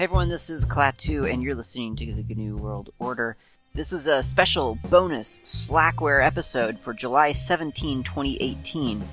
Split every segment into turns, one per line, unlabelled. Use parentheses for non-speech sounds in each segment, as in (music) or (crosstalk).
Hey everyone, this is Klaatu, and you're listening to the GNU World Order. This is a special bonus Slackware episode for July 17, 2018,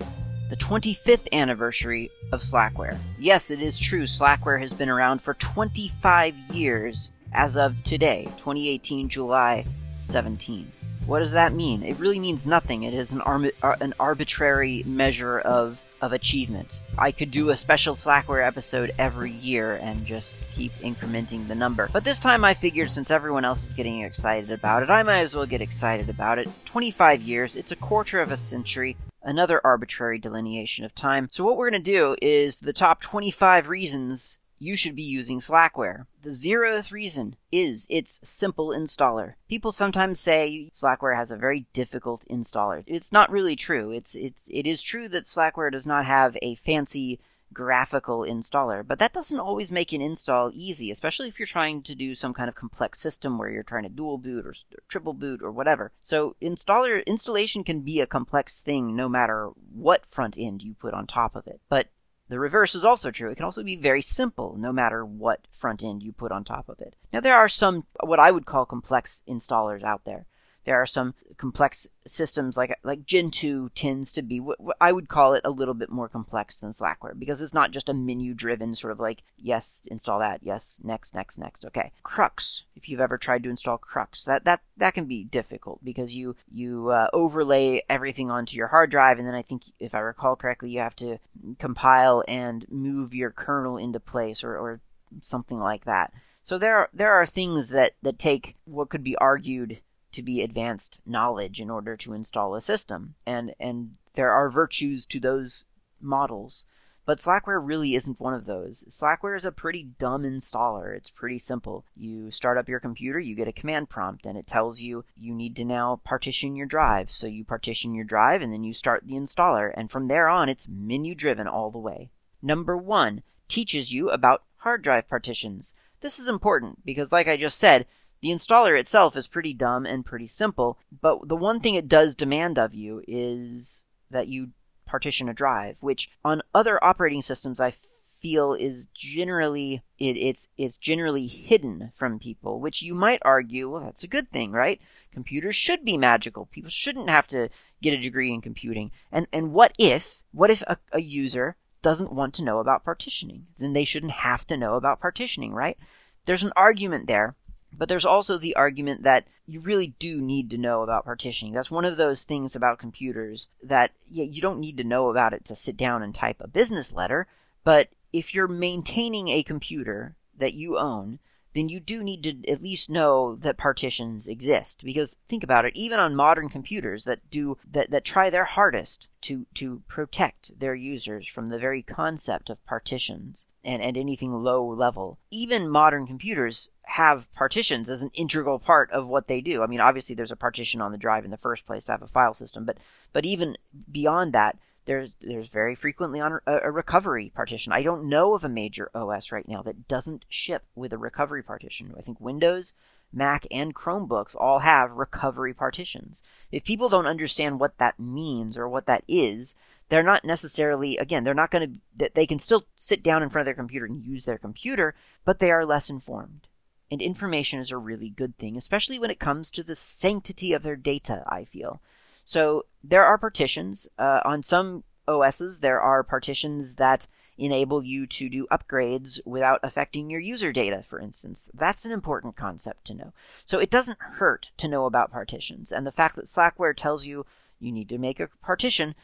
the 25th anniversary of Slackware. Yes, it is true, Slackware has been around for 25 years as of today, 2018, July 17. What does that mean? It really means nothing. It is an, arm- uh, an arbitrary measure of of achievement. I could do a special Slackware episode every year and just keep incrementing the number. But this time I figured since everyone else is getting excited about it, I might as well get excited about it. 25 years, it's a quarter of a century, another arbitrary delineation of time. So what we're going to do is the top 25 reasons you should be using Slackware. The zeroth reason is its simple installer. People sometimes say Slackware has a very difficult installer. It's not really true. It's it's it is true that Slackware does not have a fancy graphical installer, but that doesn't always make an install easy, especially if you're trying to do some kind of complex system where you're trying to dual boot or triple boot or whatever. So installer installation can be a complex thing no matter what front end you put on top of it. But the reverse is also true. It can also be very simple, no matter what front end you put on top of it. Now, there are some, what I would call complex installers out there. There are some complex systems like like Gentoo tends to be what, what, I would call it a little bit more complex than Slackware because it's not just a menu driven sort of like yes install that yes next next next okay Crux if you've ever tried to install Crux that that that can be difficult because you you uh, overlay everything onto your hard drive and then I think if I recall correctly you have to compile and move your kernel into place or, or something like that. So there are, there are things that, that take what could be argued to be advanced knowledge in order to install a system. And and there are virtues to those models. But Slackware really isn't one of those. Slackware is a pretty dumb installer. It's pretty simple. You start up your computer, you get a command prompt, and it tells you you need to now partition your drive. So you partition your drive, and then you start the installer. And from there on, it's menu driven all the way. Number one teaches you about hard drive partitions. This is important because, like I just said, the installer itself is pretty dumb and pretty simple, but the one thing it does demand of you is that you partition a drive, which on other operating systems I feel is generally it, it's it's generally hidden from people, which you might argue, well, that's a good thing, right? Computers should be magical. People shouldn't have to get a degree in computing. And and what if what if a, a user doesn't want to know about partitioning? Then they shouldn't have to know about partitioning, right? There's an argument there but there's also the argument that you really do need to know about partitioning. That's one of those things about computers that yeah, you don't need to know about it to sit down and type a business letter, but if you're maintaining a computer that you own, then you do need to at least know that partitions exist. Because think about it, even on modern computers that do that, that try their hardest to to protect their users from the very concept of partitions and, and anything low level, even modern computers have partitions as an integral part of what they do. I mean, obviously there's a partition on the drive in the first place to have a file system, but but even beyond that, there's there's very frequently on a, a, recovery partition. I don't know of a major OS right now that doesn't ship with a recovery partition. I think Windows, Mac, and Chromebooks all have recovery partitions. If people don't understand what that means or what that is, they're not necessarily again they're not going to they can still sit down in front of their computer and use their computer, but they are less informed. And information is a really good thing, especially when it comes to the sanctity of their data, I feel. So there are partitions. Uh, on some OSs, there are partitions that enable you to do upgrades without affecting your user data, for instance. That's an important concept to know. So it doesn't hurt to know about partitions. And the fact that Slackware tells you you need to make a partition,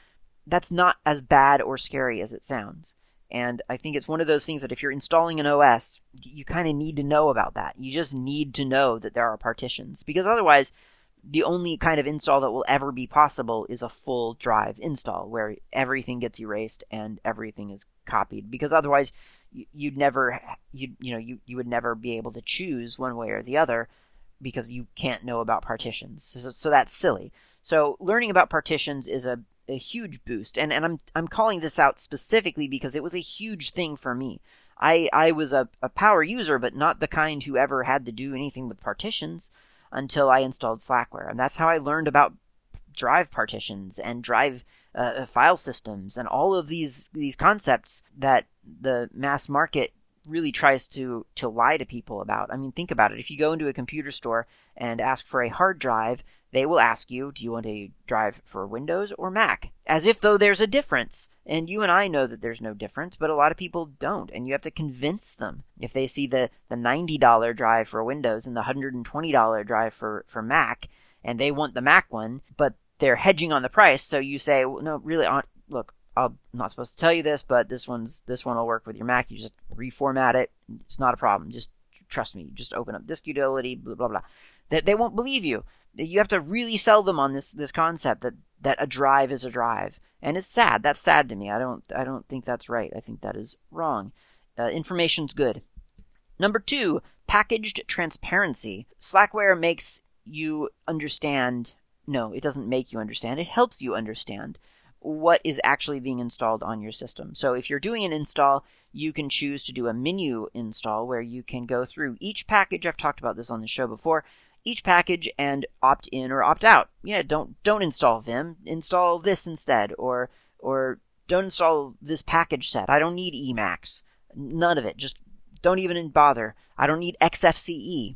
that's not as bad or scary as it sounds. And I think it's one of those things that if you're installing an OS, you kind of need to know about that. You just need to know that there are partitions because otherwise, the only kind of install that will ever be possible is a full drive install where everything gets erased and everything is copied because otherwise you'd never you you know you, you would never be able to choose one way or the other because you can't know about partitions so, so that's silly so learning about partitions is a a huge boost. And and I'm I'm calling this out specifically because it was a huge thing for me. I I was a, a power user, but not the kind who ever had to do anything with partitions until I installed Slackware, and that's how I learned about drive partitions and drive uh, file systems and all of these these concepts that the mass market really tries to to lie to people about. I mean, think about it. If you go into a computer store and ask for a hard drive, they will ask you, "Do you want a drive for Windows or Mac?" As if though there's a difference. And you and I know that there's no difference, but a lot of people don't, and you have to convince them. If they see the the $90 drive for Windows and the $120 drive for for Mac, and they want the Mac one, but they're hedging on the price, so you say, well, "No, really, look, I'm not supposed to tell you this, but this one's this one will work with your Mac. You just reformat it. It's not a problem. Just trust me. Just open up disk utility. Blah blah blah. That they, won't believe you. You have to really sell them on this this concept that that a drive is a drive, and it's sad. That's sad to me. I don't I don't think that's right. I think that is wrong. Uh, information's good. Number two, packaged transparency. Slackware makes you understand. No, it doesn't make you understand. It helps you understand what is actually being installed on your system. So if you're doing an install, you can choose to do a menu install where you can go through each package. I've talked about this on the show before. Each package and opt in or opt out. Yeah, don't don't install Vim. Install this instead, or or don't install this package set. I don't need Emacs. None of it. Just don't even bother. I don't need XFCE.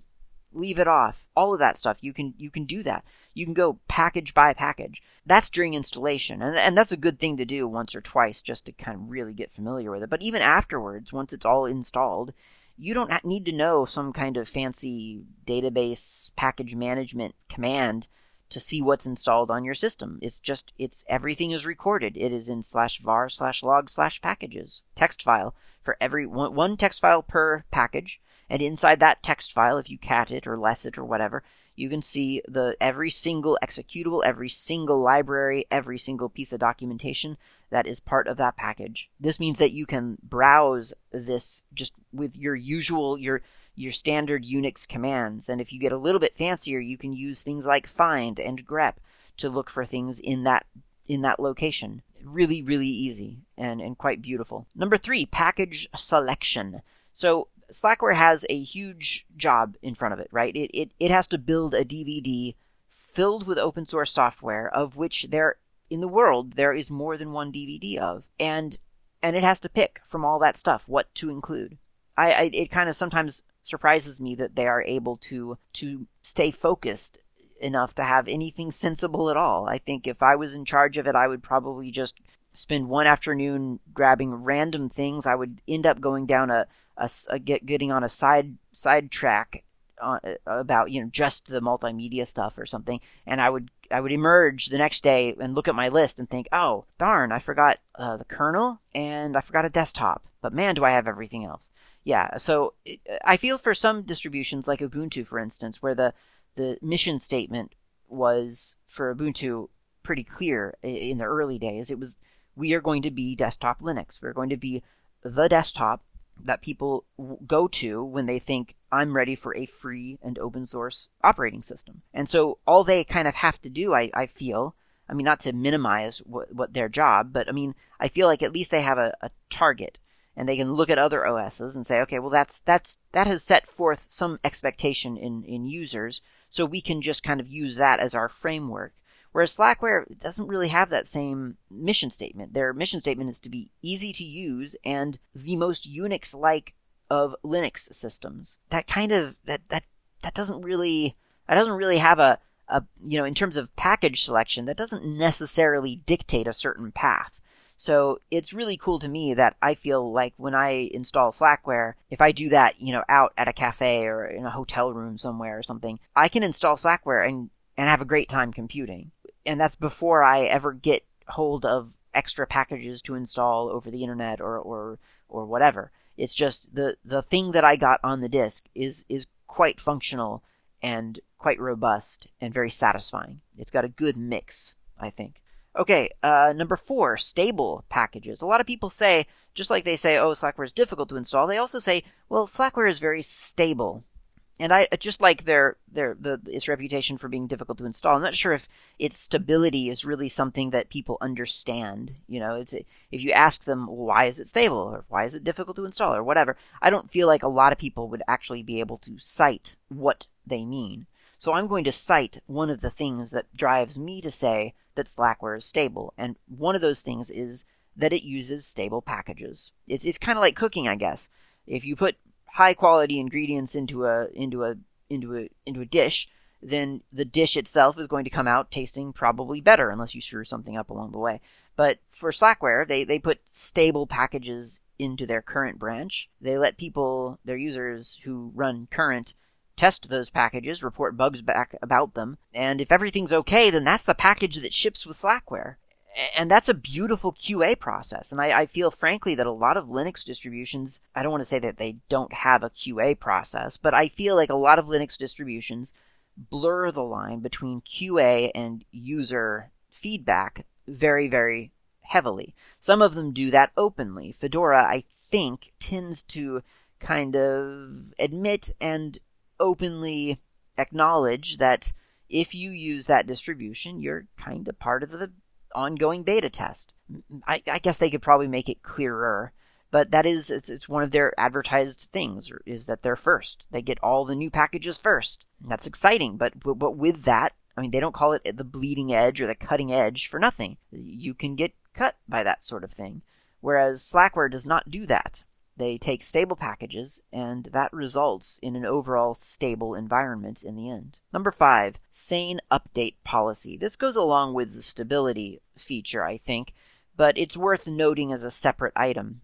Leave it off. All of that stuff. You can you can do that you can go package by package. That's during installation, and, and that's a good thing to do once or twice just to kind of really get familiar with it. But even afterwards, once it's all installed, you don't need to know some kind of fancy database package management command to see what's installed on your system. It's just it's everything is recorded. It is in slash var slash log slash packages text file for every one, one text file per package, and inside that text file, if you cat it or less it or whatever, you can see the every single executable, every single library, every single piece of documentation that is part of that package. This means that you can browse this just with your usual your your standard Unix commands. And if you get a little bit fancier, you can use things like find and grep to look for things in that in that location. Really, really easy and, and quite beautiful. Number three, package selection. So Slackware has a huge job in front of it, right? It, it, it has to build a DVD filled with open source software, of which there in the world there is more than one DVD of, and and it has to pick from all that stuff what to include. I, I it kind of sometimes surprises me that they are able to to stay focused enough to have anything sensible at all. I think if I was in charge of it, I would probably just spend one afternoon grabbing random things. I would end up going down a a, a get getting on a side side track uh, about you know just the multimedia stuff or something, and I would I would emerge the next day and look at my list and think, oh darn, I forgot uh, the kernel and I forgot a desktop, but man, do I have everything else. Yeah, so I feel for some distributions like Ubuntu, for instance, where the the mission statement was for Ubuntu pretty clear in the early days. It was we are going to be desktop Linux. We're going to be the desktop that people go to when they think I'm ready for a free and open source operating system. And so all they kind of have to do, I, I feel, I mean, not to minimize what, what their job, but I mean, I feel like at least they have a, a target and they can look at other OSs and say, okay, well, that's, that's, that has set forth some expectation in, in users. So we can just kind of use that as our framework. Whereas Slackware doesn't really have that same mission statement. Their mission statement is to be easy to use and the most Unix like of Linux systems. That kind of that that that doesn't really that doesn't really have a, a you know in terms of package selection that doesn't necessarily dictate a certain path. So it's really cool to me that I feel like when I install Slackware, if I do that, you know, out at a cafe or in a hotel room somewhere or something, I can install Slackware and and have a great time computing and that's before I ever get hold of extra packages to install over the internet or or or whatever. It's just the the thing that I got on the disk is is quite functional and quite robust and very satisfying. It's got a good mix, I think. Okay, uh, number four, stable packages. A lot of people say, just like they say, oh, Slackware is difficult to install, they also say, well, Slackware is very stable and I just like their their the its reputation for being difficult to install. I'm not sure if its stability is really something that people understand. You know, it's if you ask them why is it stable or why is it difficult to install or whatever, I don't feel like a lot of people would actually be able to cite what they mean. So I'm going to cite one of the things that drives me to say that Slackware is stable, and one of those things is that it uses stable packages. It's it's kind of like cooking, I guess If you put high quality ingredients into a into a into a into a dish, then the dish itself is going to come out tasting probably better unless you screw something up along the way. But for Slackware, they, they put stable packages into their current branch. They let people, their users who run current, test those packages, report bugs back about them, and if everything's okay, then that's the package that ships with Slackware. And that's a beautiful QA process. And I, I, feel, frankly, that a lot of Linux distributions, I don't want to say that they don't have a QA process, but I feel like a lot of Linux distributions blur the line between QA and user feedback very, very heavily. Some of them do that openly. Fedora, I think, tends to kind of admit and openly acknowledge that if you use that distribution, you're kind of part of the ongoing beta test. I, I guess they could probably make it clearer but that is it's, it's one of their advertised things is that they're first. They get all the new packages first. That's exciting but but with that i mean they don't call it the bleeding edge or the cutting edge for nothing. You can get cut by that sort of thing whereas slackware does not do that they take stable packages, and that results in an overall stable environment in the end. Number five, sane update policy. This goes along with the stability feature, I think, but it's worth noting as a separate item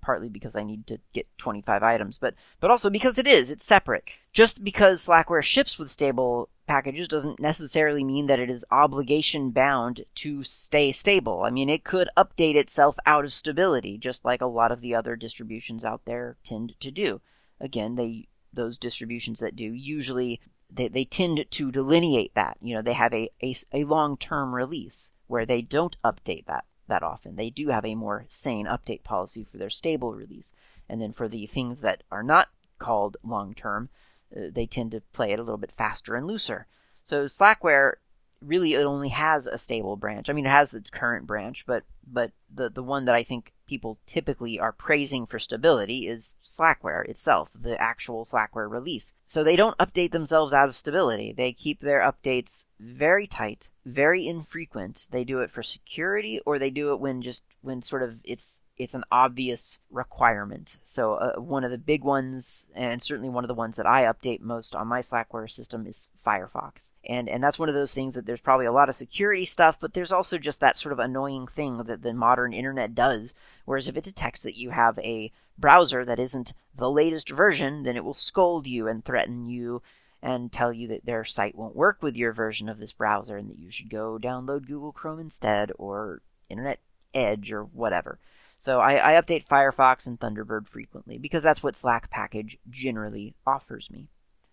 partly because I need to get 25 items, but but also because it is it's separate. Just because Slackware ships with stable packages doesn't necessarily mean that it is obligation bound to stay stable. I mean, it could update itself out of stability, just like a lot of the other distributions out there tend to do. Again, they those distributions that do usually they, they tend to delineate that. You know, they have a, a, a long term release where they don't update that that often. They do have a more sane update policy for their stable release. And then for the things that are not called long term, Uh, they tend to play it a little bit faster and looser. So Slackware really it only has a stable branch. I mean, it has its current branch, but but the the one that I think people typically are praising for stability is Slackware itself, the actual Slackware release. So they don't update themselves out of stability. They keep their updates very tight, very infrequent. They do it for security, or they do it when just when sort of it's it's an obvious requirement. So uh, one of the big ones, and certainly one of the ones that I update most on my Slackware system is Firefox, and and that's one of those things that there's probably a lot of security stuff, but there's also just that sort of annoying thing that the modern internet does. Whereas if it detects that you have a browser that isn't the latest version, then it will scold you and threaten you and tell you that their site won't work with your version of this browser and that you should go download Google Chrome instead or Internet Edge or whatever. So I, I update Firefox and Thunderbird frequently because that's what Slack package generally offers me.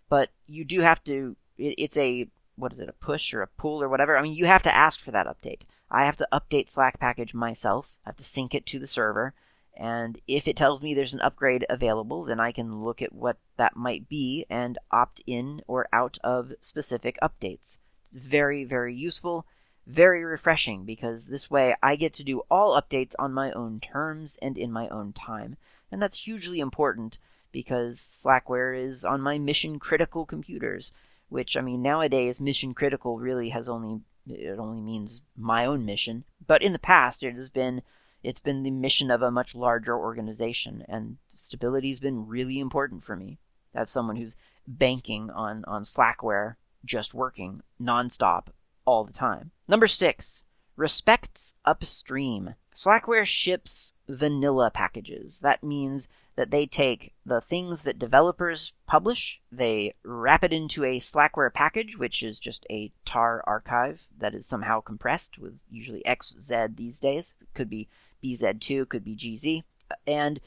But you do have to, it, it's a, what is it, a push or a pull or whatever? I mean, you have to ask for that update. I have to update Slack package myself, I have to sync it to the server, and if it tells me there's an upgrade available, then I can look at what that might be and opt in or out of specific updates. Very, very useful, very refreshing because this way I get to do all updates on my own terms and in my own time. And that's hugely important because Slackware is on my mission critical computers, which, I mean, nowadays, mission critical really has only. It only means my own mission. But in the past, it has been it's been the mission of a much larger organization, and stability has been really important for me. As someone who's banking on, on Slackware just working nonstop all the time. Number six, respects upstream. Slackware ships vanilla packages. That means that they take the things that developers publish, they wrap it into a Slackware package, which is just a tar archive that is somehow compressed with usually XZ these days. It could be BZ2, could be GZ, and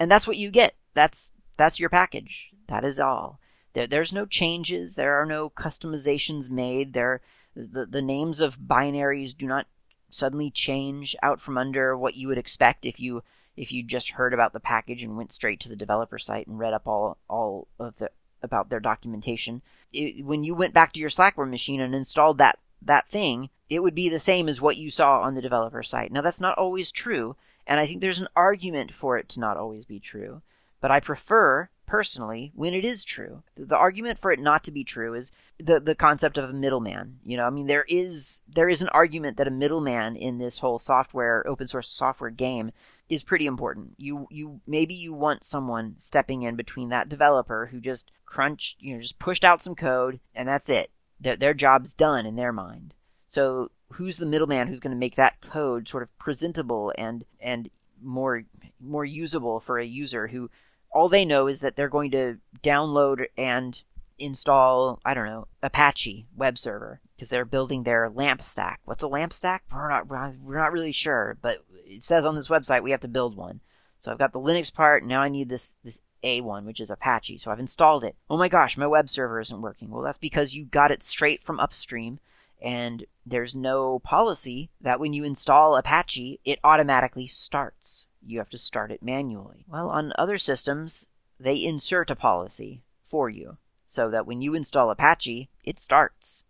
and that's what you get. That's that's your package. That is all. There, there's no changes. There are no customizations made. There, the the names of binaries do not suddenly change out from under what you would expect if you if you just heard about the package and went straight to the developer site and read up all all of the about their documentation. It, when you went back to your Slackware machine and installed that that thing, it would be the same as what you saw on the developer site. Now, that's not always true, and I think there's an argument for it to not always be true. but I prefer personally when it is true. The argument for it not to be true is the the concept of a middleman. You know, I mean there is there is an argument that a middleman in this whole software open source software game is pretty important. You you maybe you want someone stepping in between that developer who just crunched, you know, just pushed out some code and that's it. Their their job's done in their mind. So who's the middleman who's going to make that code sort of presentable and and more more usable for a user who all they know is that they're going to download and install, I don't know, Apache web server because they're building their LAMP stack. What's a LAMP stack? We're not we're not really sure, but it says on this website we have to build one. So I've got the Linux part. Now I need this this A one, which is Apache. So I've installed it. Oh my gosh, my web server isn't working. Well, that's because you got it straight from upstream, and there's no policy that when you install Apache, it automatically starts you have to start it manually. Well, on other systems, they insert a policy for you so that when you install Apache, it starts.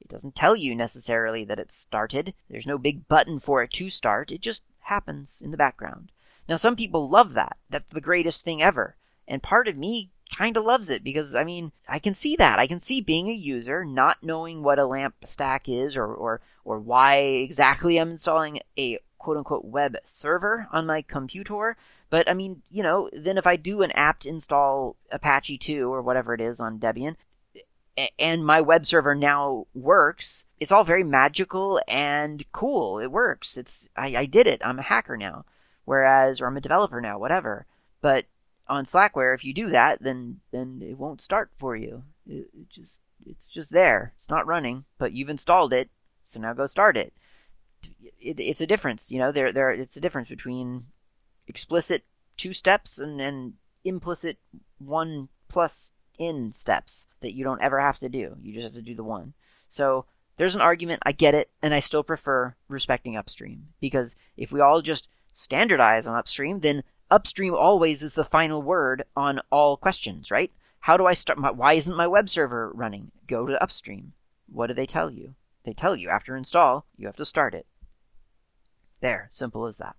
It doesn't tell you necessarily that it's started. There's no big button for it to start. It just happens in the background. Now, some people love that. That's the greatest thing ever. And part of me kind of loves it because, I mean, I can see that. I can see being a user, not knowing what a LAMP stack is or, or, or why exactly I'm installing a quote unquote web server on my computer. But I mean, you know, then if I do an apt install Apache 2 or whatever it is on Debian, and my web server now works, it's all very magical and cool. It works. It's I, I did it. I'm a hacker now. Whereas, or I'm a developer now, whatever. But on Slackware, if you do that, then then it won't start for you. It, it just it's just there. It's not running, but you've installed it, so now go start it it, it's a difference. You know, there there it's a difference between explicit two steps and, and implicit one plus in steps that you don't ever have to do. You just have to do the one. So there's an argument. I get it, and I still prefer respecting upstream because if we all just standardize on upstream, then upstream always is the final word on all questions, right? How do I start? My, why isn't my web server running? Go to upstream. What do they tell you? They tell you after install, you have to start it. There, simple as that.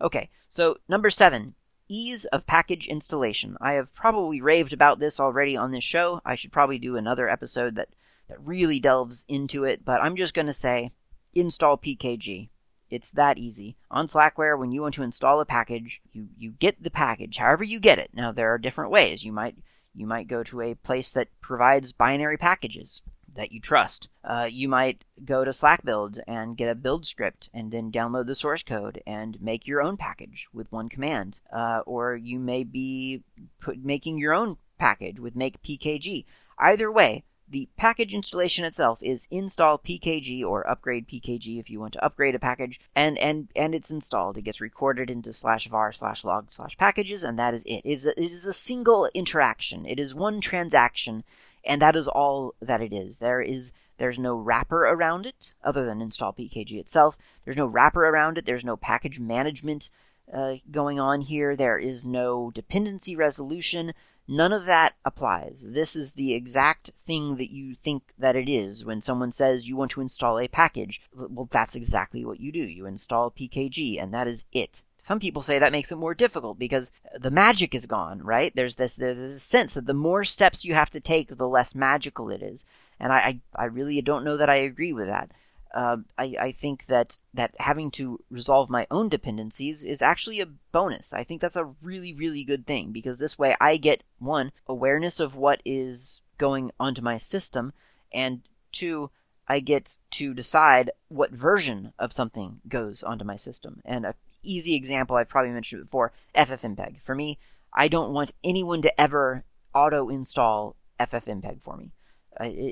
Okay, so number seven, ease of package installation. I have probably raved about this already on this show. I should probably do another episode that, that really delves into it, but I'm just going to say install PKG. It's that easy. On Slackware, when you want to install a package, you, you get the package, however you get it. Now there are different ways. You might you might go to a place that provides binary packages that you trust. Uh, you might go to Slack builds and get a build script and then download the source code and make your own package with one command. Uh, or you may be put, making your own package with make pkg. Either way, the package installation itself is install pkg or upgrade pkg if you want to upgrade a package and and and it's installed it gets recorded into slash var slash log slash packages and that is it it is a, it is a single interaction it is one transaction and that is all that it is. There is there's no wrapper around it other than install pkg itself. There's no wrapper around it. There's no package management uh, going on here. There is no dependency resolution. None of that applies. This is the exact thing that you think that it is when someone says you want to install a package. Well, that's exactly what you do. You install pkg, and that is it. Some people say that makes it more difficult because the magic is gone, right? There's this there's this sense that the more steps you have to take, the less magical it is, and I I, I really don't know that I agree with that. Uh, I, I think that that having to resolve my own dependencies is actually a bonus. I think that's a really really good thing because this way I get one awareness of what is going onto my system, and two I get to decide what version of something goes onto my system. And a easy example, I've probably mentioned before, FFmpeg. For me, I don't want anyone to ever auto install FFmpeg for me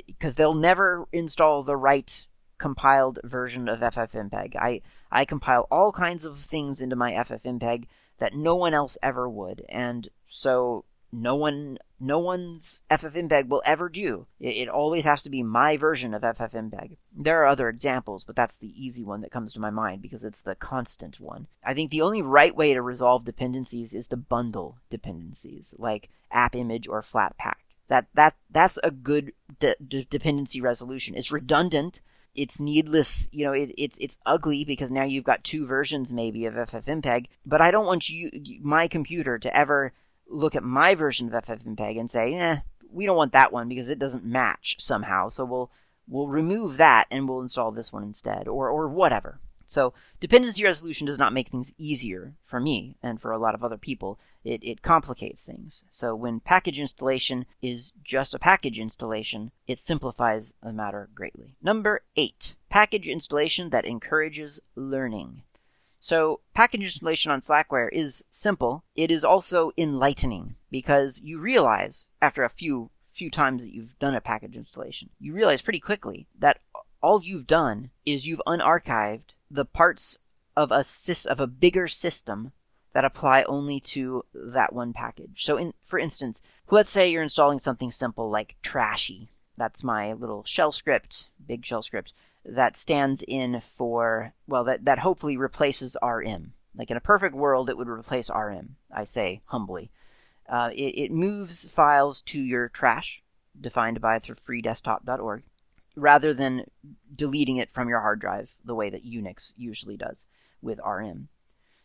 because uh, they'll never install the right compiled version of FFmpeg. I, I compile all kinds of things into my FFmpeg that no one else ever would, and so no one no one's FFmpeg will ever do. It, it, always has to be my version of FFmpeg. There are other examples, but that's the easy one that comes to my mind because it's the constant one. I think the only right way to resolve dependencies is to bundle dependencies, like app image or flatpak. That that that's a good de- de- dependency resolution. It's redundant. It's needless, you know. It, it's it's ugly because now you've got two versions maybe of FFmpeg. But I don't want you, my computer, to ever look at my version of FFmpeg and say, eh, we don't want that one because it doesn't match somehow. So we'll we'll remove that and we'll install this one instead, or or whatever. So dependency resolution does not make things easier for me and for a lot of other people. It, it complicates things. So when package installation is just a package installation, it simplifies the matter greatly. Number eight, package installation that encourages learning. So package installation on Slackware is simple. It is also enlightening because you realize after a few few times that you've done a package installation, you realize pretty quickly that all you've done is you've unarchived the parts of a sys- of a bigger system that apply only to that one package. So, in, for instance, let's say you're installing something simple like Trashy. That's my little shell script, big shell script that stands in for well, that that hopefully replaces RM. Like in a perfect world, it would replace RM. I say humbly. Uh, it, it moves files to your trash, defined by freedesktop.org rather than deleting it from your hard drive the way that Unix usually does with RM.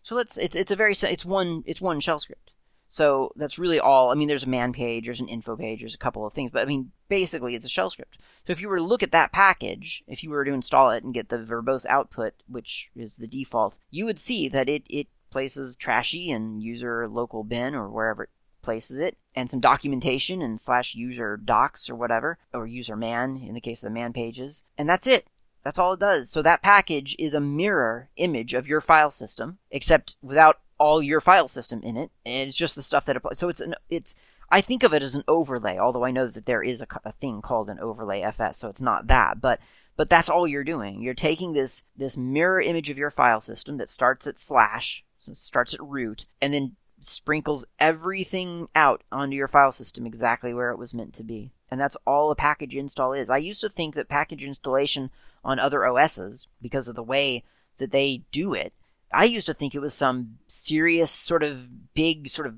So let's it's it's a very it's one it's one shell script. So that's really all. I mean, there's a man page, there's an info page, there's a couple of things, but I mean, basically, it's a shell script. So if you were to look at that package, if you were to install it and get the verbose output, which is the default, you would see that it it places trashy and user local bin or wherever places it, and some documentation and slash user docs or whatever, or user man in the case of the man pages, and that's it. That's all it does. So that package is a mirror image of your file system, except without all your file system in it, and it's just the stuff that applies. So it's an it's I think of it as an overlay, although I know that there is a, a thing called an overlay FS, so it's not that, but but that's all you're doing. You're taking this this mirror image of your file system that starts at slash, so starts at root, and then sprinkles everything out onto your file system exactly where it was meant to be. And that's all a package install is. I used to think that package installation on other OSs, because of the way that they do it, I used to think it was some serious, sort of big, sort of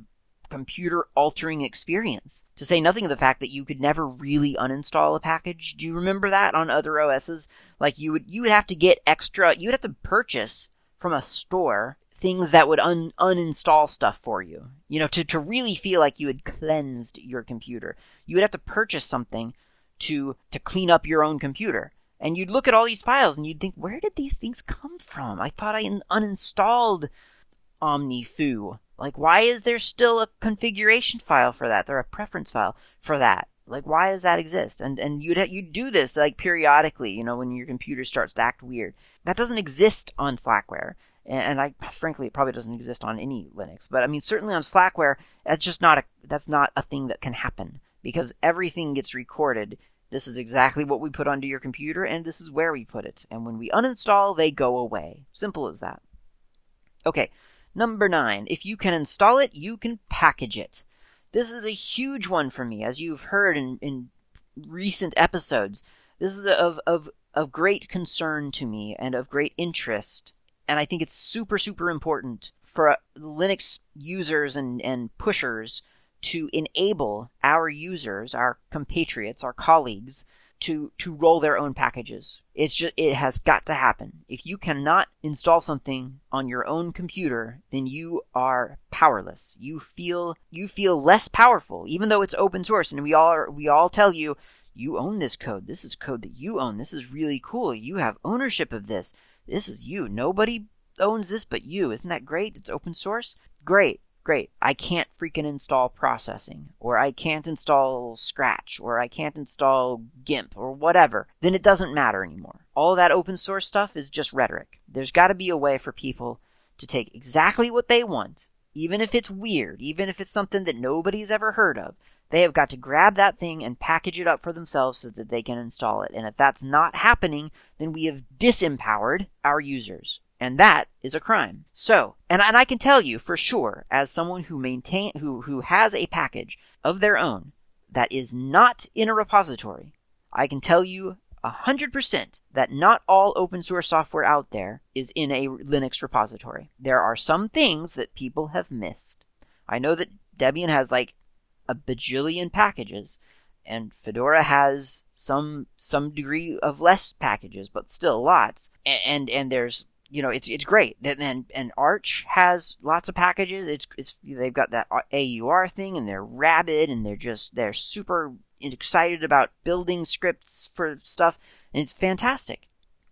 computer altering experience. To say nothing of the fact that you could never really uninstall a package. Do you remember that on other OSs? Like you would you would have to get extra you would have to purchase from a store things that would un- uninstall stuff for you. You know, to, to really feel like you had cleansed your computer. You would have to purchase something to to clean up your own computer. And you'd look at all these files and you'd think, where did these things come from? I thought I un- uninstalled OmniFoo. Like, why is there still a configuration file for that? There a preference file for that. Like, why does that exist? And and you'd ha- you'd do this like periodically, you know, when your computer starts to act weird. That doesn't exist on Slackware and I frankly it probably doesn't exist on any Linux, but I mean certainly on Slackware that's just not a that's not a thing that can happen because everything gets recorded. This is exactly what we put onto your computer and this is where we put it. And when we uninstall, they go away. Simple as that. Okay, number 9. If you can install it, you can package it. This is a huge one for me as you've heard in, in recent episodes. This is of of of great concern to me and of great interest and I think it's super, super important for uh, Linux users and, and pushers to enable our users, our compatriots, our colleagues, to to roll their own packages. It's just it has got to happen. If you cannot install something on your own computer, then you are powerless. You feel you feel less powerful, even though it's open source, and we all are, we all tell you you own this code. This is code that you own. This is really cool. You have ownership of this. This is you. Nobody owns this but you. Isn't that great? It's open source. Great, great. I can't freaking install processing, or I can't install Scratch, or I can't install GIMP, or whatever. Then it doesn't matter anymore. All that open source stuff is just rhetoric. There's got to be a way for people to take exactly what they want, even if it's weird, even if it's something that nobody's ever heard of, they have got to grab that thing and package it up for themselves so that they can install it. And if that's not happening, then we have disempowered our users. And that is a crime. So, and, and I can tell you for sure, as someone who maintain who, who has a package of their own that is not in a repository, I can tell you 100% that not all open source software out there is in a Linux repository. There are some things that people have missed. I know that Debian has like a bajillion packages, and Fedora has some some degree of less packages, but still lots. And and, and there's you know, it's it's great. And and Arch has lots of packages. It's it's they've got that AUR thing, and they're rabid, and they're just they're super excited about building scripts for stuff, and it's fantastic.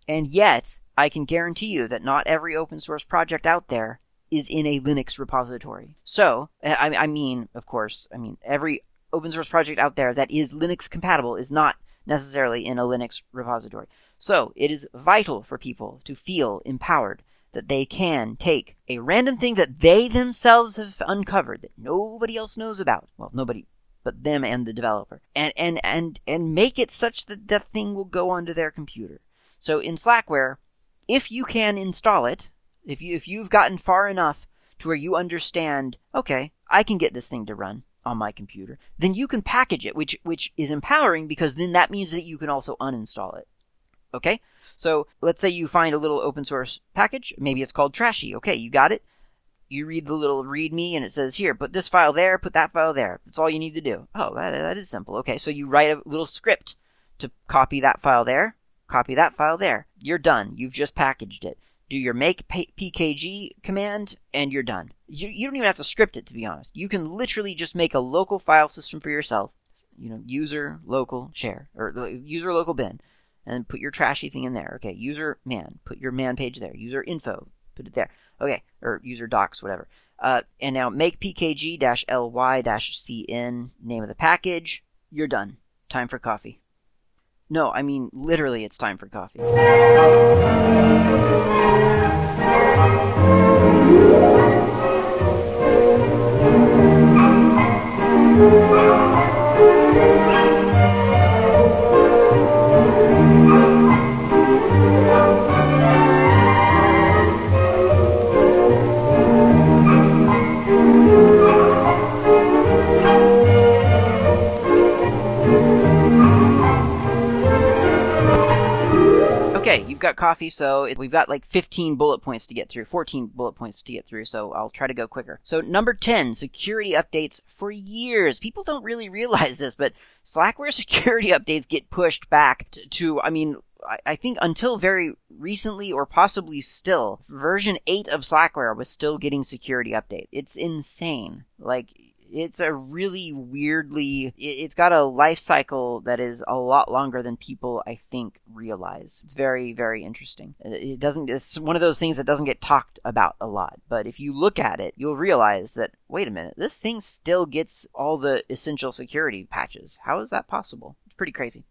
And yet, I can guarantee you that not every open source project out there is in a Linux repository. So, eh, I, I mean, of course, I mean every open source project out there that is Linux compatible is not necessarily in a Linux repository. So it is vital for people to feel empowered that they can take a random thing that they themselves have uncovered that nobody else knows about. Well, nobody but them and the developer. And and and and make it such that that thing will go onto their computer. So in Slackware, if you can install it, if you if you've gotten far enough to where you understand, okay, I can get this thing to run on my computer, then you can package it, which which is empowering because then that means that you can also uninstall it. Okay? So let's say you find a little open source package, maybe it's called Trashy. Okay, you got it. You read the little README and it says here, put this file there, put that file there. That's all you need to do. Oh, that, that is simple. Okay, so you write a little script to copy that file there, copy that file there. You're done. You've just packaged it. Do your make pkg command and you're done. You, you don't even have to script it to be honest. You can literally just make a local file system for yourself. You know, user local share or user local bin and put your trashy thing in there. Okay, user man, put your man page there. User info, put it there. Okay, or user docs, whatever. Uh, and now make pkg ly cn name of the package. You're done. Time for coffee. No, I mean literally, it's time for coffee. Got coffee, so we've got like 15 bullet points to get through, 14 bullet points to get through, so I'll try to go quicker. So, number 10, security updates for years. People don't really realize this, but Slackware (laughs) security updates get pushed back to, to I mean, I think until very recently or possibly still, version 8 of Slackware was still getting security update. It's insane. Like, it's a really weirdly it's got a life cycle that is a lot longer than people i think realize. It's very very interesting. Uh, it doesn't it's one of those things that doesn't get talked about a lot. But if you look at it you'll realize that wait a minute this thing still gets all the essential security patches. How is that possible? It's pretty crazy.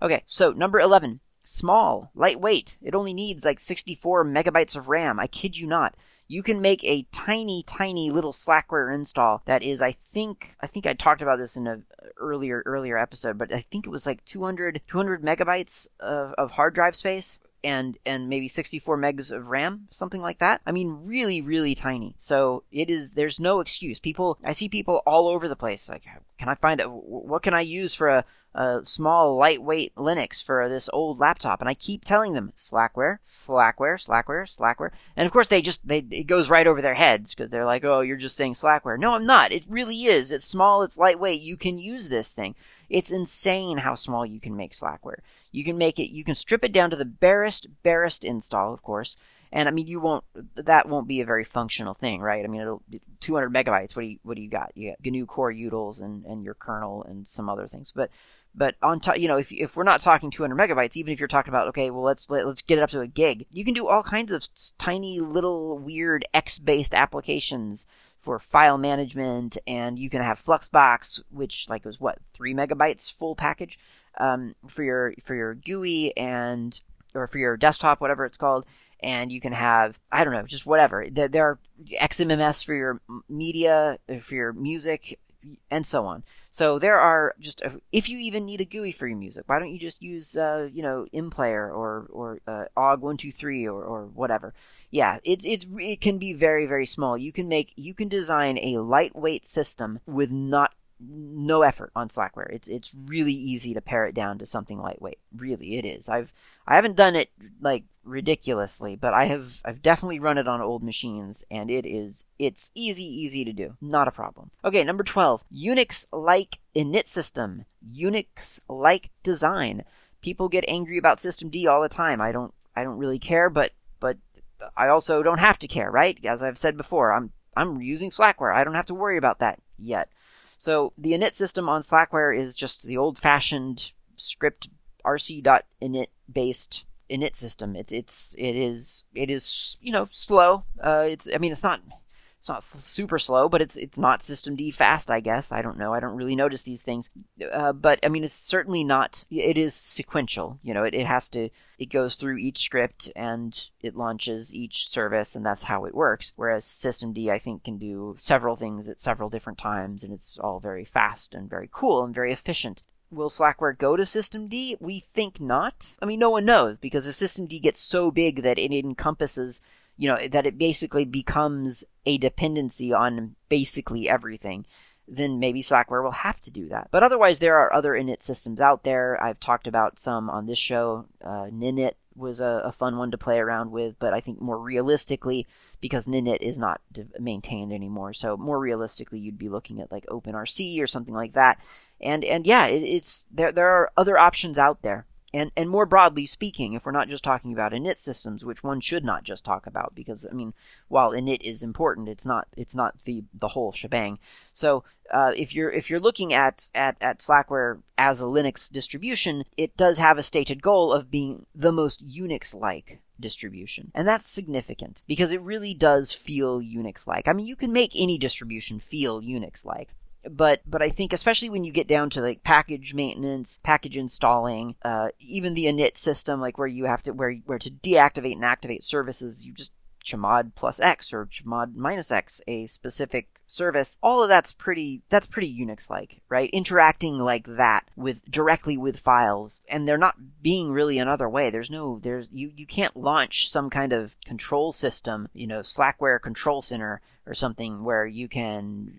Okay so number 11 small lightweight. It only needs like 64 megabytes of ram. I kid you not you can make a tiny, tiny little Slackware install that is, I think, I think I talked about this in a earlier earlier episode, but I think it was like 200, 200 megabytes of, of hard drive space and and maybe 64 megs of RAM, something like that. I mean, really, really tiny. So it is. There's no excuse. People, I see people all over the place. Like, can I find a, what can I use for a, a small, lightweight Linux for this old laptop? And I keep telling them Slackware, Slackware, Slackware, Slackware. And of course, they just they it goes right over their heads because they're like, oh, you're just saying Slackware. No, I'm not. It really is. It's small. It's lightweight. You can use this thing. It's insane how small you can make Slackware. You can make it, you can strip it down to the barest, barest install, of course. And I mean, you won't, that won't be a very functional thing, right? I mean, it'll 200 megabytes. What do you, what do you got? You got GNU core utils and, and your kernel and some other things. But, but on top, you know, if, if we're not talking 200 megabytes, even if you're talking about, okay, well, let's, let, us let us get it up to a gig, you can do all kinds of tiny little weird X based applications for file management, and you can have Fluxbox, which like was what three megabytes full package um, for your for your GUI and or for your desktop, whatever it's called, and you can have I don't know, just whatever. There, there are XMMS for your media, for your music, and so on. So there are just if you even need a GUI for your music, why don't you just use uh, you know MPlayer or or uh, OGG123 or or whatever? Yeah, it it it can be very very small. You can make you can design a lightweight system with not no effort on Slackware. It's it's really easy to pare it down to something lightweight. Really, it is. I've I haven't done it like ridiculously, but I have I've definitely run it on old machines, and it is it's easy easy to do. Not a problem. Okay, number twelve, Unix like init system, Unix like design. People get angry about systemd all the time. I don't I don't really care, but but I also don't have to care, right? As I've said before, I'm I'm using Slackware. I don't have to worry about that yet. So the init system on Slackware is just the old-fashioned script rc.init based init system. It's it's it is it is you know slow. Uh, it's I mean it's not it's not super slow, but it's it's not system D fast. I guess I don't know. I don't really notice these things, uh, but I mean it's certainly not. It is sequential. You know, it, it has to. It goes through each script and it launches each service, and that's how it works. Whereas system D I think, can do several things at several different times, and it's all very fast and very cool and very efficient. Will Slackware go to systemd? We think not. I mean, no one knows because if D gets so big that it encompasses you know, that it basically becomes a dependency on basically everything, then maybe Slackware will have to do that. But otherwise, there are other init systems out there. I've talked about some on this show. Uh, Ninit was a, a, fun one to play around with, but I think more realistically, because Ninit is not maintained anymore, so more realistically, you'd be looking at like OpenRC or something like that. And and yeah, it, it's there. There are other options out there. And, and more broadly speaking, if we're not just talking about init systems, which one should not just talk about, because I mean, while init is important, it's not it's not the the whole shebang. So uh, if you're if you're looking at, at at Slackware as a Linux distribution, it does have a stated goal of being the most Unix-like distribution. And that's significant because it really does feel Unix like. I mean, you can make any distribution feel Unix like but but I think especially when you get down to like package maintenance, package installing, uh, even the init system, like where you have to where where to deactivate and activate services, you just chmod plus x or chmod minus x a specific service all of that's pretty that's pretty unix like right? Interacting like that with directly with files and they're not being really another way. There's no there's you you can't launch some kind of control system you know slackware control center or something where you can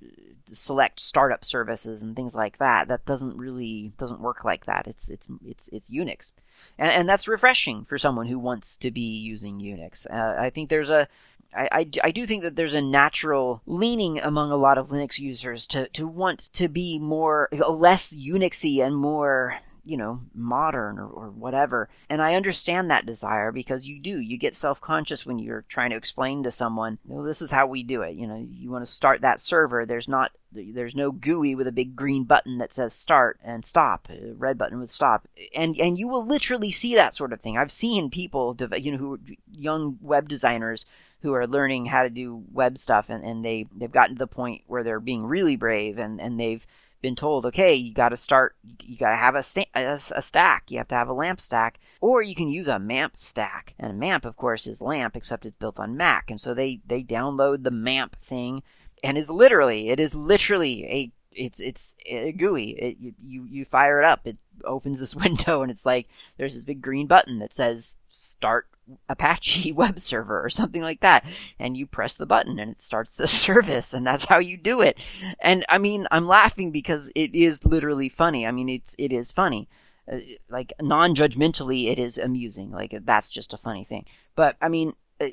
select startup services and things like that. That doesn't really doesn't work like that. It's it's it's it's Unix, and, and that's refreshing for someone who wants to be using Unix. Uh, I think there's a I, I, I, do think that there's a natural leaning among a lot of Linux users to, to want to be more less Unixy and more you know, modern or, or whatever. And I understand that desire because you do. You get self conscious when you're trying to explain to someone, well, this is how we do it. You know, you want to start that server. There's not, there's no GUI with a big green button that says start and stop, a red button with stop. And, and you will literally see that sort of thing. I've seen people, you know, who, young web designers who are learning how to do web stuff and, and they, they've gotten to the point where they're being really brave and, and they've, been told, okay, you got to start, you got to have a, sta- a, a, stack, you have to have a lamp stack, or you can use a MAMP stack. And MAMP, of course, is LAMP, except it's built on Mac. And so they, they download the MAMP thing, and is literally, it is literally a, it's, it's a GUI. It, you, you fire it up, it opens this (laughs) window, and it's like, there's this big green button that says start Apache (laughs) web server or something like that. And you press the button and it starts the (laughs) service and that's how you do it. And I mean, I'm laughing because it is literally funny. I mean, it's, it is funny. Uh, like non-judgmentally, it is amusing. Like that's just a funny thing. But I mean, uh,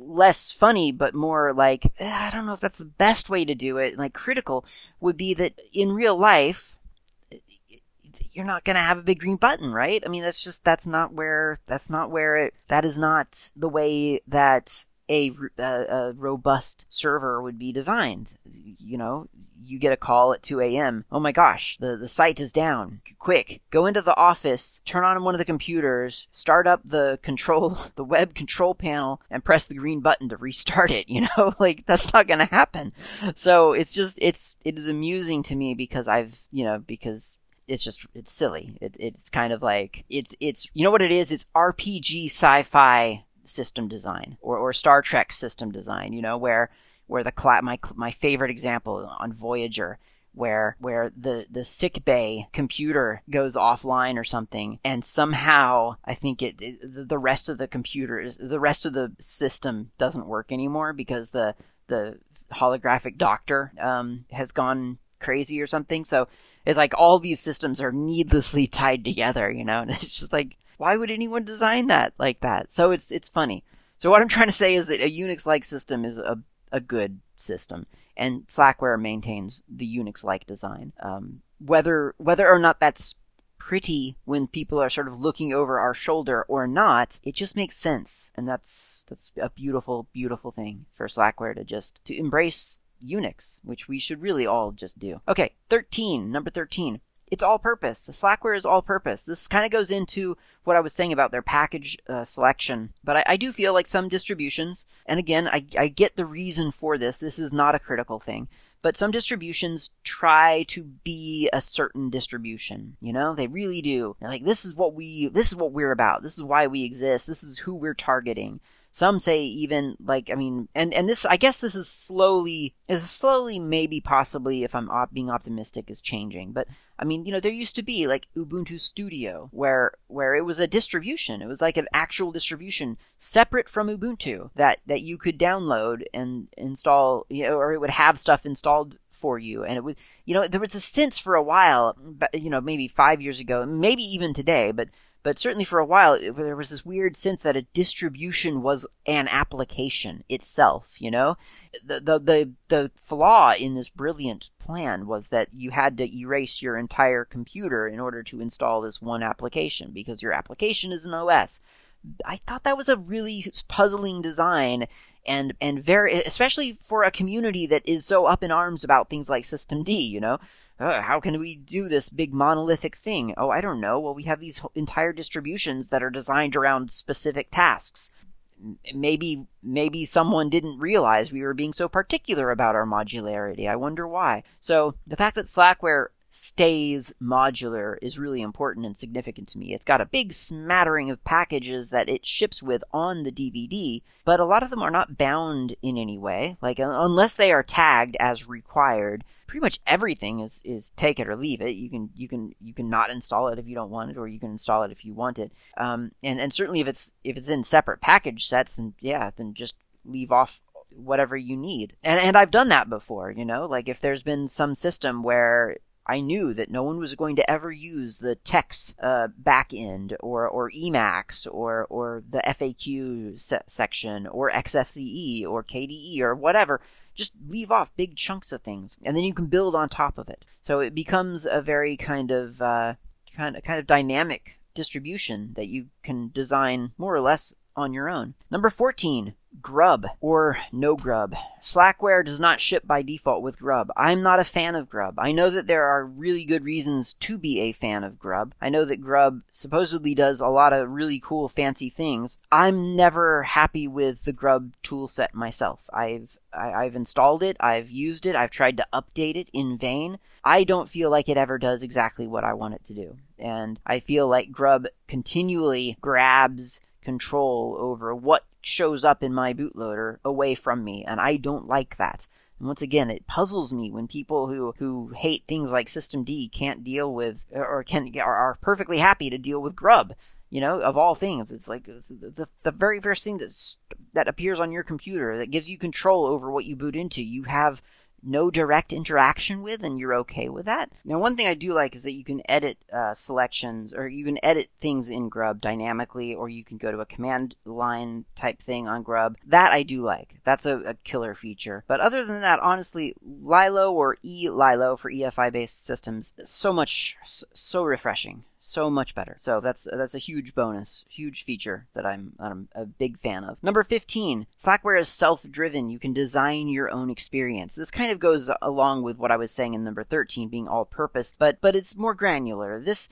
less funny, but more like, eh, I don't know if that's the best way to do it. Like critical would be that in real life, you're not going to have a big green button, right? I mean, that's just, that's not where, that's not where it, that is not the way that a, a, robust server would be designed. You know, you get a call at 2 a.m. Oh my gosh, the, the site is down. Quick, go into the office, turn on one of the computers, start up the control, (laughs) the web control panel, and press the green button to restart it. (laughs) You know, (laughs) like that's not going to happen. So it's just, it's, it is amusing to me because I've, you know, because it's just it's silly. It, it's kind of like it's it's you know what it is. It's RPG sci-fi system design or, or Star Trek system design. You know where where the cla- my my favorite example on Voyager where where the the sick bay computer goes offline or something and somehow i think it, it, the rest of the computers the rest of the system doesn't work anymore because the the holographic doctor um, has gone crazy or something so it's like all these systems are needlessly tied together, you know, (laughs) and it's just like, why would anyone design that like that? So it's it's funny. So what I'm trying to say is that a Unix-like system is a a good system, and Slackware maintains the Unix-like design. Um, whether whether or not that's pretty when people are sort of looking over our shoulder or not. It just makes sense, and that's that's a beautiful, beautiful thing for Slackware to just to embrace Unix, which we should really all just do. Okay, 13, number 13 it's all purpose. Slackware is all purpose. This kind of goes into what I was saying about their package uh, selection. But I, I, do feel like some distributions, and again, I, I get the reason for this. This is not a critical thing. But some distributions try to be a certain distribution. You know, they really do. They're like, this is what we, this is what we're about. This is why we exist. This is who we're targeting. Some say even like I mean, and and this I guess this is slowly is slowly maybe possibly if I'm op- being optimistic is changing. But I mean, you know, there used to be like Ubuntu Studio where where it was a distribution. It was like an actual distribution separate from Ubuntu that that you could download and install, you know, or it would have stuff installed for you. And it would, you know, there was a sense for a while, but you know, maybe five years ago, maybe even today, but but certainly for a while there was this weird sense that a distribution was an application itself you know? The the the, the flaw in this brilliant plan was that you had to erase your entire computer in order to install this one application because your application is an OS I thought that was a really puzzling design and and very especially for a community that is so up in arms about things like systemd you know uh, how can we do this big monolithic thing? Oh, I don't know. Well, we have these entire distributions that are designed around specific tasks. Maybe maybe someone didn't realize we were being so particular about our modularity. I wonder why. So the fact that Slackware stays modular is really important and significant to me. It's got a big smattering of packages that it ships with on the DVD, but a lot of them are not bound in any way. Like unless they are tagged as required, pretty much everything is is take it or leave it. You can you can you can not install it if you don't want it, or you can install it if you want it. Um, and and certainly if it's if it's in separate package sets, then yeah, then just leave off whatever you need. And and I've done that before. You know, like if there's been some system where I knew that no one was going to ever use the TeX uh, backend or, or Emacs or, or the FAQ se- section or XFCE or KDE or whatever. Just leave off big chunks of things, and then you can build on top of it. So it becomes a very kind of uh, kind of kind of dynamic distribution that you can design more or less on your own. Number 14, Grub or no Grub. Slackware does not ship by default with Grub. I'm not a fan of Grub. I know that there are really good reasons to be a fan of Grub. I know that Grub supposedly does a lot of really cool fancy things. I'm never happy with the Grub toolset myself. I've I, I've installed it, I've used it, I've tried to update it in vain. I don't feel like it ever does exactly what I want it to do. And I feel like Grub continually grabs control over what shows up in my bootloader away from me, and I don't like that. And once again, it puzzles me when people who, who hate things like systemd can't deal with, or can are, perfectly happy to deal with grub. You know, of all things, it's like the, the, the very first thing that's, that appears on your computer that gives you control over what you boot into. You have no direct interaction with, and you're okay with that. Now, one thing I do like is that you can edit uh, selections, or you can edit things in Grub dynamically, or you can go to a command line type thing on Grub. That I do like. That's a, a killer feature. But other than that, honestly, Lilo or eLilo for EFI based systems, so much, so refreshing so much better. So that's that's a huge bonus, huge feature that I'm I'm a big fan of. Number 15, Slackware is self-driven. You can design your own experience. This kind of goes along with what I was saying in number 13 being all purpose, but but it's more granular. This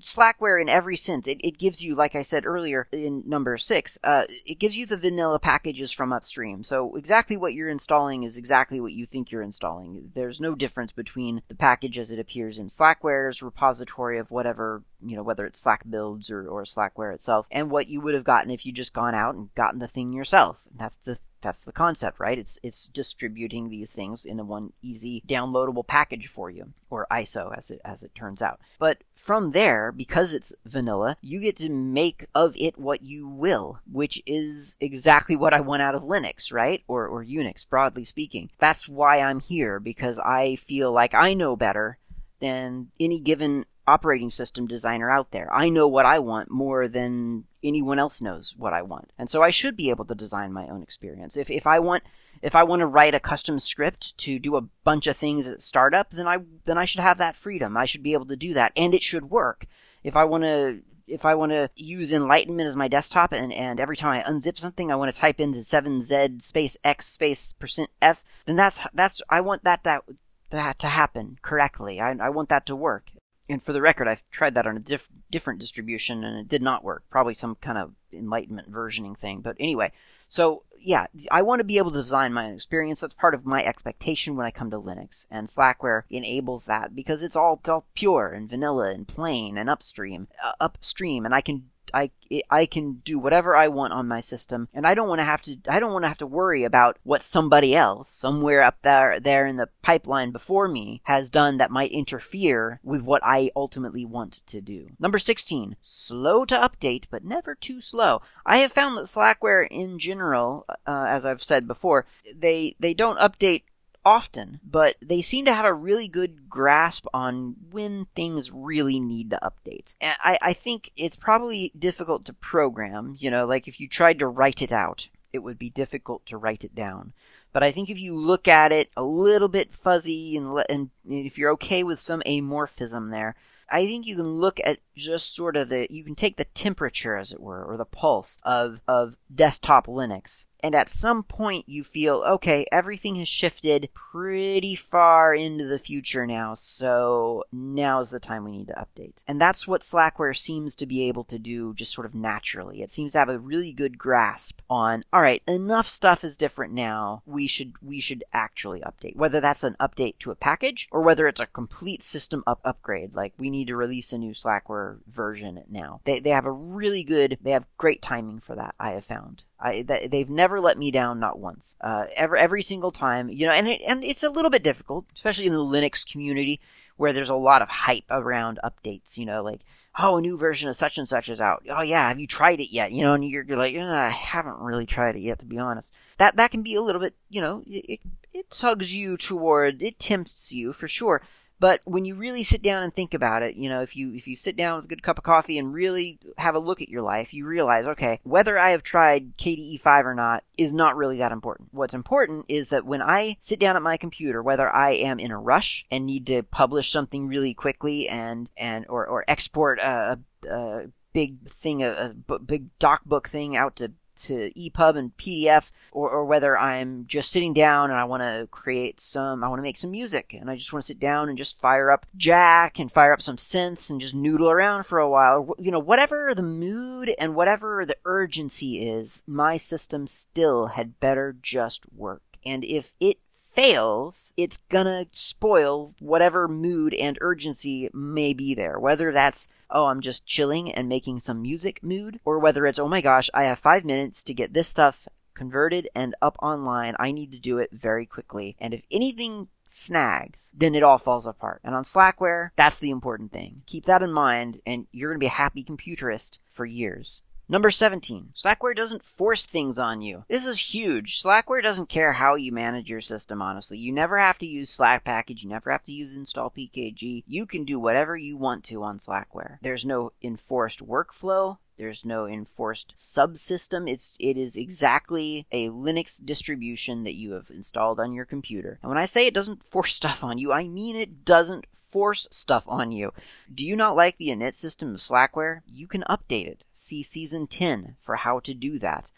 Slackware in every sense. It, it gives you, like I said earlier in number six, uh, it gives you the vanilla packages from upstream. So exactly what you're installing is exactly what you think you're installing. There's no difference between the package as it appears in Slackware's repository of whatever, you know, whether it's Slack builds or, or Slackware itself, and what you would have gotten if you just gone out and gotten the thing yourself. That's the that's the concept, right? It's it's distributing these things in a one easy downloadable package for you, or ISO as it as it turns out. But from there, because it's vanilla, you get to make of it what you will, which is exactly what I want out of Linux, right? Or or Unix, broadly speaking. That's why I'm here because I feel like I know better than any given operating system designer out there. I know what I want more than anyone else knows what I want. And so I should be able to design my own experience. If if I want if I want to write a custom script to do a bunch of things at startup, then I then I should have that freedom. I should be able to do that and it should work. if I want to if I want to use Enlightenment as my desktop and, and every time I unzip something I want to type into 7z space x space percent f, then that's that's I want that to, that to happen correctly. I, I want that to work. And for the record, I've tried that on a diff- different distribution and it did not work. Probably some kind of Enlightenment versioning thing. But anyway, so yeah, I want to be able to design my own experience. That's part of my expectation when I come to Linux, and Slackware enables that because it's all, it's all pure and vanilla and plain and upstream, uh, upstream, and I can I I can do whatever I want on my system, and I don't want to have to I don't want to have to worry about what somebody else somewhere up there there in the pipeline before me has done that might interfere with what I ultimately want to do. Number 16, slow to update but never too slow. I have found that Slackware in general, uh, as I've said before, they they don't update often, but they seem to have a really good grasp on when things really need to update. And I, I think it's probably difficult to program, you know, like if you tried to write it out, it would be difficult to write it down. But I think if you look at it a little bit fuzzy and, and if you're okay with some amorphism there, I think you can look at just sort of the you can take the temperature as it were or the pulse of of desktop Linux and at some point you feel okay everything has shifted pretty far into the future now so now's the time we need to update. And that's what slackware seems to be able to do just sort of naturally. It seems to have a really good grasp on all right enough stuff is different now. We should we should actually update. Whether that's an update to a package or whether it's a complete system up upgrade. Like we need to release a new slackware version now. They, they have a really good they have great timing for that i have found I, they've never let me down, not once. Uh, every every single time, you know, and it, and it's a little bit difficult, especially in the Linux community, where there's a lot of hype around updates. You know, like oh, a new version of such and such is out. Oh yeah, have you tried it yet? You know, and you're, you're like, I haven't really tried it yet, to be honest. That that can be a little bit, you know, it, it tugs you toward, it tempts you for sure. But when you really sit down and think about it, you know, if you if you sit down with a good cup of coffee and really have a look at your life, you realize, okay, whether I have tried KDE 5 or not is not really that important. What's important is that when I sit down at my computer, whether I am in a rush and need to publish something really quickly and and or or export a, a big thing, a, a big docbook thing out to to EPUB and PDF, or, or whether I'm just sitting down and I want to create some, I want to make some music, and I just want to sit down and just fire up Jack and fire up some synths and just noodle around for a while. You know, whatever the mood and whatever the urgency is, my system still had better just work. And if it fails, it's gonna spoil whatever mood and urgency may be there. Whether that's, oh, I'm just chilling and making some music mood, or whether it's, oh my gosh, I have five minutes to get this stuff converted and up online. I need to do it very quickly. And if anything snags, then it all falls apart. And on Slackware, that's the important thing. Keep that in mind, and you're going to be a happy computerist for years. Number 17. Slackware doesn't force things on you. This is huge. Slackware doesn't care how you manage your system, honestly. You never have to use Slack package. You never have to use install PKG. You can do whatever you want to on Slackware. There's no enforced workflow. There's no enforced subsystem. It's it is exactly a Linux distribution that you have installed on your computer. And when I say it doesn't force (laughs) stuff on you, I mean it doesn't force stuff on you. Do you not like the init system of Slackware? You can update it. See season 10 for how to do that.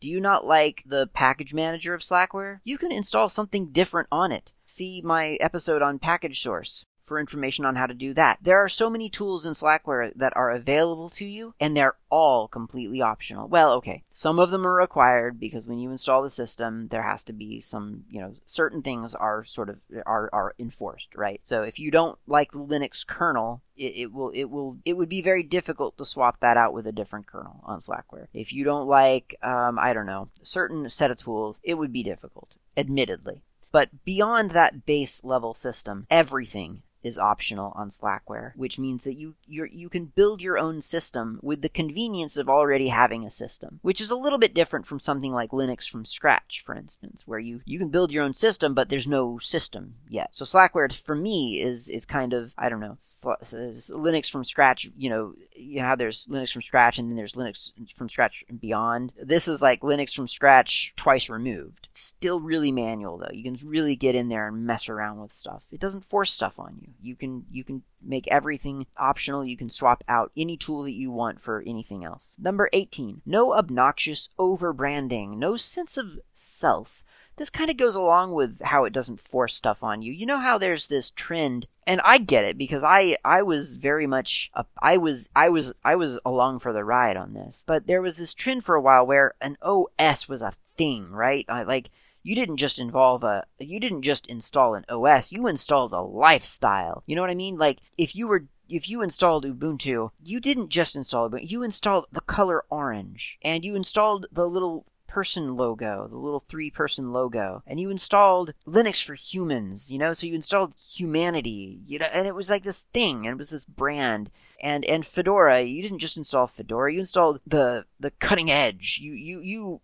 Do you not like the package manager of Slackware? You can install something different on it. See my episode on package source for information on how to do that. There are so many tools in Slackware that are available to you, and they're all completely optional. Well, okay, some of them are required because when you install the system, there has to be some, you know, certain things are sort of are are enforced, right? So if you don't like the Linux kernel, it, it will it will it would be very difficult to swap that out with a different kernel on Slackware. If you don't like, um, I don't know, certain set of tools, it would be difficult, admittedly. But beyond that base level system, everything is optional on Slackware, which means that you you can build your own system with the convenience of already having a system, which is a little bit different from something like Linux from scratch, for instance, where you you can build your own system but there's no system yet. So Slackware for me is is kind of I don't know Linux from scratch. You know, you know how there's Linux from scratch and then there's Linux from scratch and beyond. This is like Linux from scratch twice removed. It's still really manual though. You can really get in there and mess around with stuff. It doesn't force stuff on you You can you can make everything optional. You can swap out any tool that you want for anything else. Number 18. No obnoxious over branding. No sense of self this kind of goes along with how it doesn't force stuff on you. You know how there's this trend, and I get it because I I was very much a, I was I was I was along for the ride on this. But there was this trend for a while where an OS was a thing, right? I, like you didn't just involve a you didn't just install an OS, you installed a lifestyle. You know what I mean? Like if you were if you installed Ubuntu, you didn't just install Ubuntu, you installed the color orange and you installed the little person logo, the little three person logo, and you installed Linux for humans, you know, so you installed humanity, you know, and it was like this thing, and it was this brand. And and Fedora, you didn't just install Fedora, you installed the the cutting edge. You you you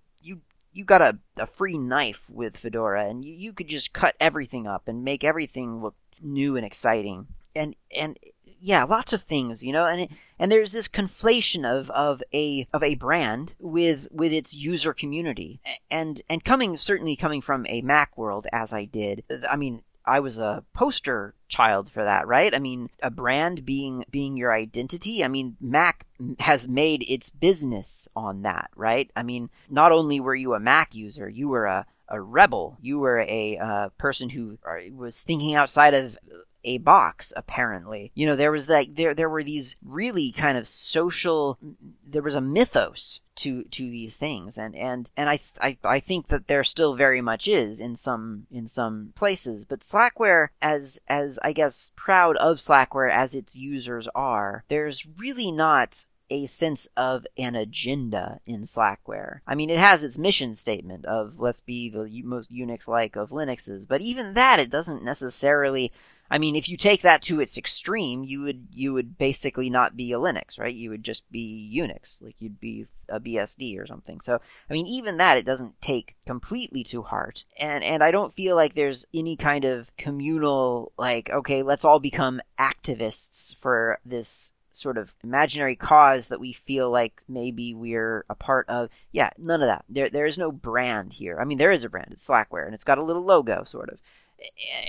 you got a, a free knife with Fedora and you, you could just cut everything up and make everything look new and exciting. And and yeah, lots of things, you know, and and there's this conflation of, of a of a brand with with its user community, and and coming certainly coming from a Mac world as I did, I mean, I was a poster child for that, right? I mean, a brand being being your identity. I mean, Mac has made its business on that, right? I mean, not only were you a Mac user, you were a a rebel. You were a uh, person who uh, was thinking outside of a box apparently. You know there was like there there were these really kind of social there was a mythos to to these things. And and and I, I i think that there still very much is in some in some places. But slackware as as i guess proud of slackware as its users are there's really not a sense of an agenda in Slackware. I mean, it has its mission statement of let's be the most Unix like of Linuxes, but even that, it doesn't necessarily I mean, if you take that to its extreme, you would you would basically not be a Linux, right? You would just be Unix, like you'd be a BSD or something. So, I mean, even that it doesn't take completely to heart, and and I don't feel like there's any kind of communal like, okay, let's all become activists for this sort of imaginary cause that we feel like maybe we're a part of. Yeah, none of that. There there is no brand here. I mean, there is a brand. It's Slackware, and it's got a little logo, sort of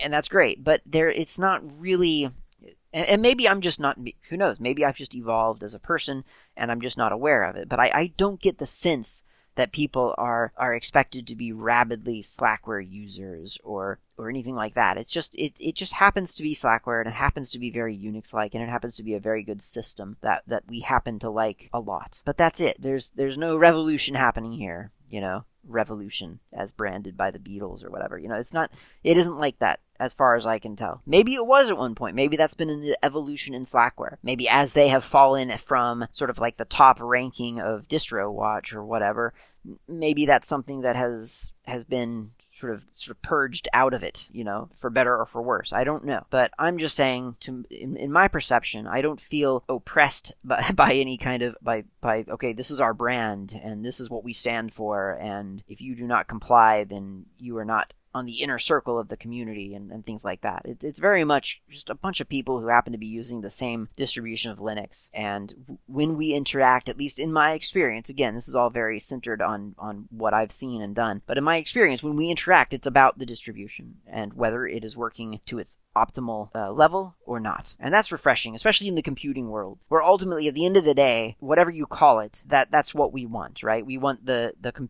and that's great. But there, it's not really. And maybe I'm just not. Who knows? Maybe I've just evolved as a person, and I'm just not aware of it. But I, I don't get the sense that people are are expected to be rabidly Slackware users or or anything like that. It's just it, it just happens to be Slackware and it happens to be very Unix like and it happens to be a very good system that that we happen to like a lot. But that's it. There's there's no revolution happening here, you know revolution as branded by the Beatles or whatever. You know, it's not, it isn't like that as far as I can tell. Maybe it was at one point. Maybe that's been an evolution in Slackware. Maybe as they have fallen from sort of like the top ranking of DistroWatch or whatever, maybe that's something that has has been sort of sort of purged out of it, you know, for better or for worse. I don't know, but I'm just saying to in, in my perception, I don't feel oppressed (laughs) by, by any kind of by by okay, this is our brand and this is what we stand for, and if you do not comply, then you are not on the inner circle of the community and, and things like that. It, it's very much just a bunch of people who happen to be using the same distribution of Linux. And when we interact, at least in my experience, again, this is all very centered on, on what I've seen and done, but in my experience, when we interact, it's about the distribution and whether it is working to its optimal uh, level or not. And that's refreshing, especially in the computing world, where ultimately at the end of the day, whatever you call it, that that's what we want, right? We want the the com-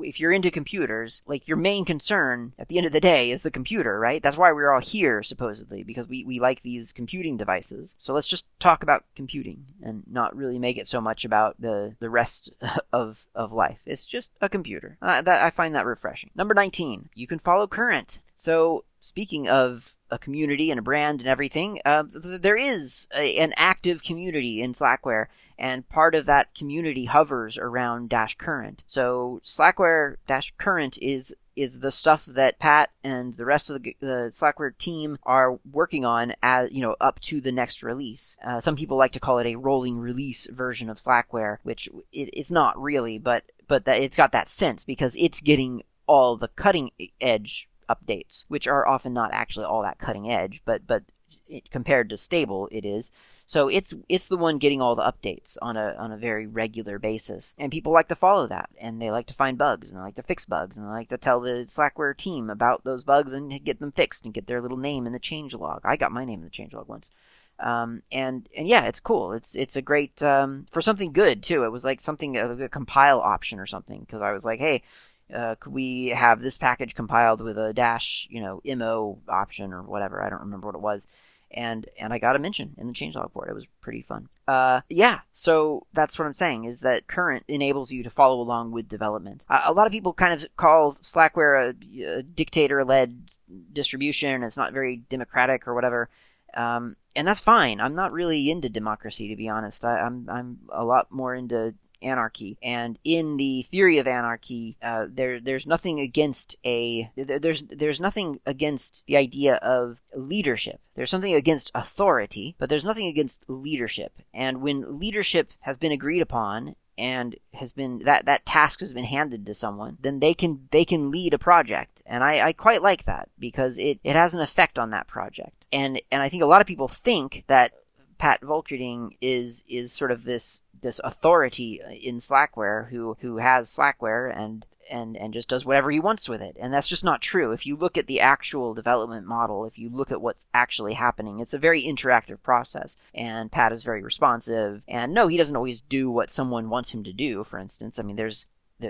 if you're into computers, like your main concern at the end of the day is the computer, right? That's why we're all here supposedly because we we like these computing devices. So let's just talk about computing and not really make it so much about the the rest (laughs) of of life. It's just a computer. That I find that refreshing. Number 19, you can follow current. So speaking of a community and a brand and everything, uh, there is a, an active community in Slackware, and part of that community hovers around Dash Current. So Slackware Dash Current is is the stuff that Pat and the rest of the, the Slackware team are working on as you know up to the next release. Uh, some people like to call it a rolling release version of Slackware, which it, it's not really, but but that it's got that sense because it's getting all the cutting edge updates, which are often not actually all that cutting edge, but but compared to stable it is. So it's it's the one getting all the updates on a on a very regular basis, and people like to follow that, and they like to find bugs, and they like to fix bugs, and they like to tell the Slackware team about those bugs and get them fixed and get their little name in the changelog. I got my name in the changelog once. Um, and and yeah, it's cool. It's it's a great um, for something good too. It was like something a, a compile option or something because I was like, hey, uh, could we have this package compiled with a dash you know mo option or whatever? I don't remember what it was. And and I got a mention in the changelog for it. It was pretty fun. Uh, yeah, so that's what I'm saying is that current enables you to follow along with development. A lot of people kind of call Slackware a, a dictator-led distribution. It's not very democratic or whatever. Um, and that's fine. I'm not really into democracy, to be honest. I, I'm, I'm a lot more into anarchy. And in the theory of anarchy, uh, there there's nothing against a there's there's nothing against the idea of leadership. There's something against authority, but there's nothing against leadership. And when leadership has been agreed upon and has been that that task has been handed to someone, then they can they can lead a project, and I, I quite like that because it, it has an effect on that project, and and I think a lot of people think that Pat Volkerding is is sort of this this authority uh, in Slackware who who has Slackware and and and just does whatever he wants with it. And that's just not true. If you look at the actual development model, if you look at what's actually happening, it's a very interactive process. And Pat is very responsive. And no, he doesn't always do what someone wants him to do. For instance, I mean, there's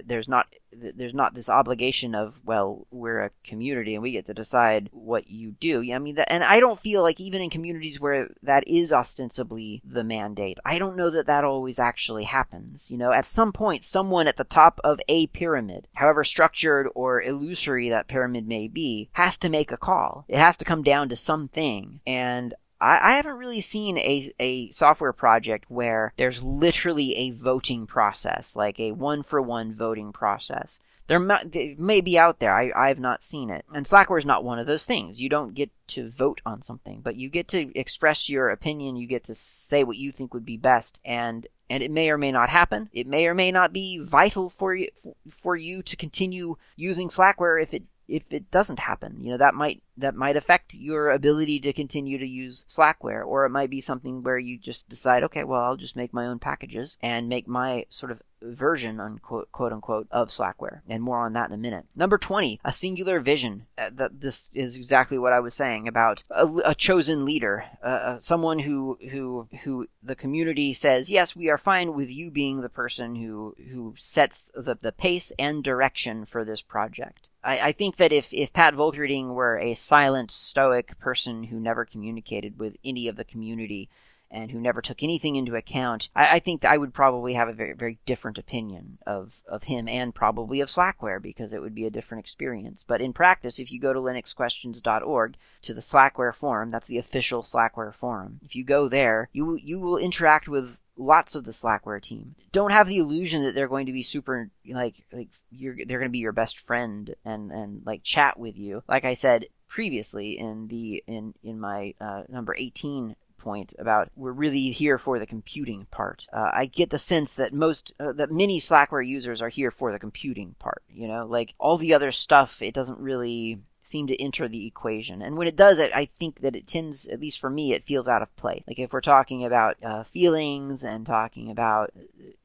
there's not there's not this obligation of well we're a community and we get to decide what you do. I mean? And i don't feel like even in communities where that is ostensibly the mandate i don't know that that always actually happens. You know at some point someone at the top of a pyramid however structured or illusory that pyramid may be has to make a call. It has to come down to something. And I, I haven't really seen a, a software project where there's literally a voting process, like a one for one voting process. There may, may be out there. I, I've not seen it. And Slackware is not one of those things. You don't get to vote on something, but you get to express your opinion. You get to say what you think would be best. And and it may or may not happen. It may or may not be vital for you for you to continue using Slackware if it if it doesn't happen. You know, that might that might affect your ability to continue to use Slackware, or it might be something where you just decide, okay, well, I'll just make my own packages and make my sort of version, unquote, quote unquote, of Slackware. And more on that in a minute. Number 20, a singular vision. Uh, that this is exactly what I was saying about a, a chosen leader, uh, uh, someone who who who the community says, yes, we are fine with you being the person who who sets the, the pace and direction for this project. I, I think that if, if Pat Volkerding were a silent, stoic person who never communicated with any of the community, and who never took anything into account, I, I think I would probably have a very, very different opinion of, of him and probably of Slackware because it would be a different experience. But in practice, if you go to linuxquestions.org to the Slackware forum, that's the official Slackware forum. If you go there, you you will interact with lots of the Slackware team. Don't have the illusion that they're going to be super like like you're they're going to be your best friend and and like chat with you. Like I said previously in the in in my uh, number 18 point about we're really here for the computing part. Uh, I get the sense that most, uh, that many Slackware users are here for the computing part. You know, like all the other stuff, it doesn't really seem to enter the equation. And when it does it, I think that it tends, at least for me, it feels out of play. Like if we're talking about uh, feelings and talking about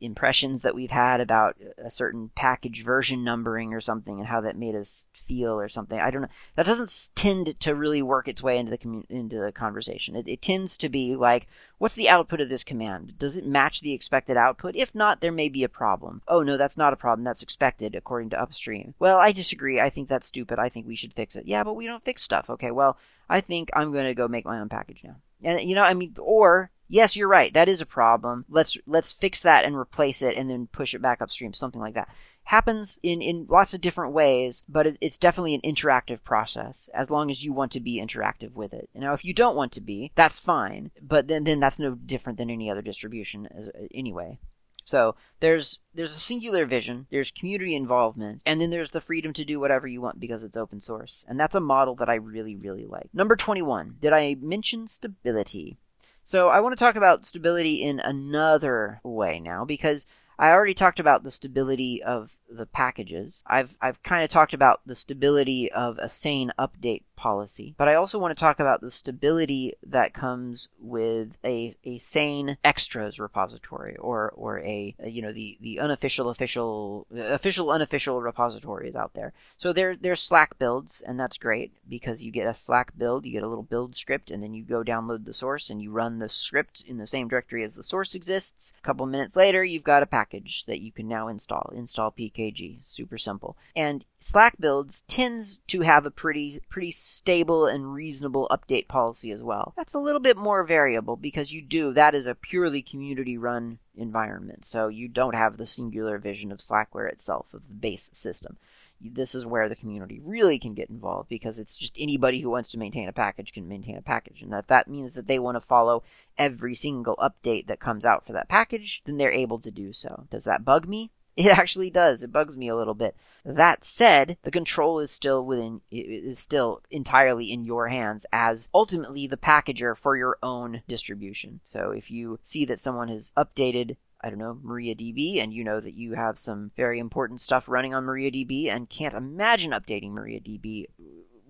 impressions that we've had about a certain package version numbering or something and how that made us feel or something, I don't know. That doesn't tend to really work its way into the into the conversation. It, it tends to be like, what's the output of this command? Does it match the expected output? If not, there may be a problem. Oh no, that's not a problem. That's expected according to upstream. Well, I disagree. I think that's stupid. I think we should fix it. Yeah, but we don't fix stuff. Okay, well, I think I'm going to go make my own package now. And you know, I mean, or yes, you're right. That is a problem. Let's let's fix that and replace it, and then push it back upstream. Something like that happens in in lots of different ways, but it, it's definitely an interactive process. As long as you want to be interactive with it. Now, if you don't want to be, that's fine. But then then that's no different than any other distribution anyway. So there's there's a singular vision, there's community involvement, and then there's the freedom to do whatever you want because it's open source. And that's a model that I really, really like. Number 21. Did I mention stability? So I want to talk about stability in another way now because I already talked about the stability of the packages. I've I've kind of talked about the stability of a sane update policy, but I also want to talk about the stability that comes with a, a sane extras repository or or a, you know the the unofficial official official unofficial repositories out there. So there there's Slack builds and that's great because you get a Slack build, you get a little build script and then you go download the source and you run the script in the same directory as the source exists. A couple minutes later, you've got a package that you can now install. Install pkg, super simple. And Slack builds tends to have a pretty pretty stable and reasonable update policy as well. That's a little bit more variable because you do that is a purely community run environment. So you don't have the singular vision of Slackware itself of the base system. This is where the community really can get involved because it's just anybody who wants to maintain a package can maintain a package. And that that means that they want to follow every single update that comes out for that package, then they're able to do so. Does that bug me? (laughs) It actually does. It bugs me a little bit. That said, the control is still within is still entirely in your hands as ultimately the packager for your own distribution. So if you see that someone has updated I don't know, MariaDB, and you know that you have some very important stuff running on MariaDB and can't imagine updating MariaDB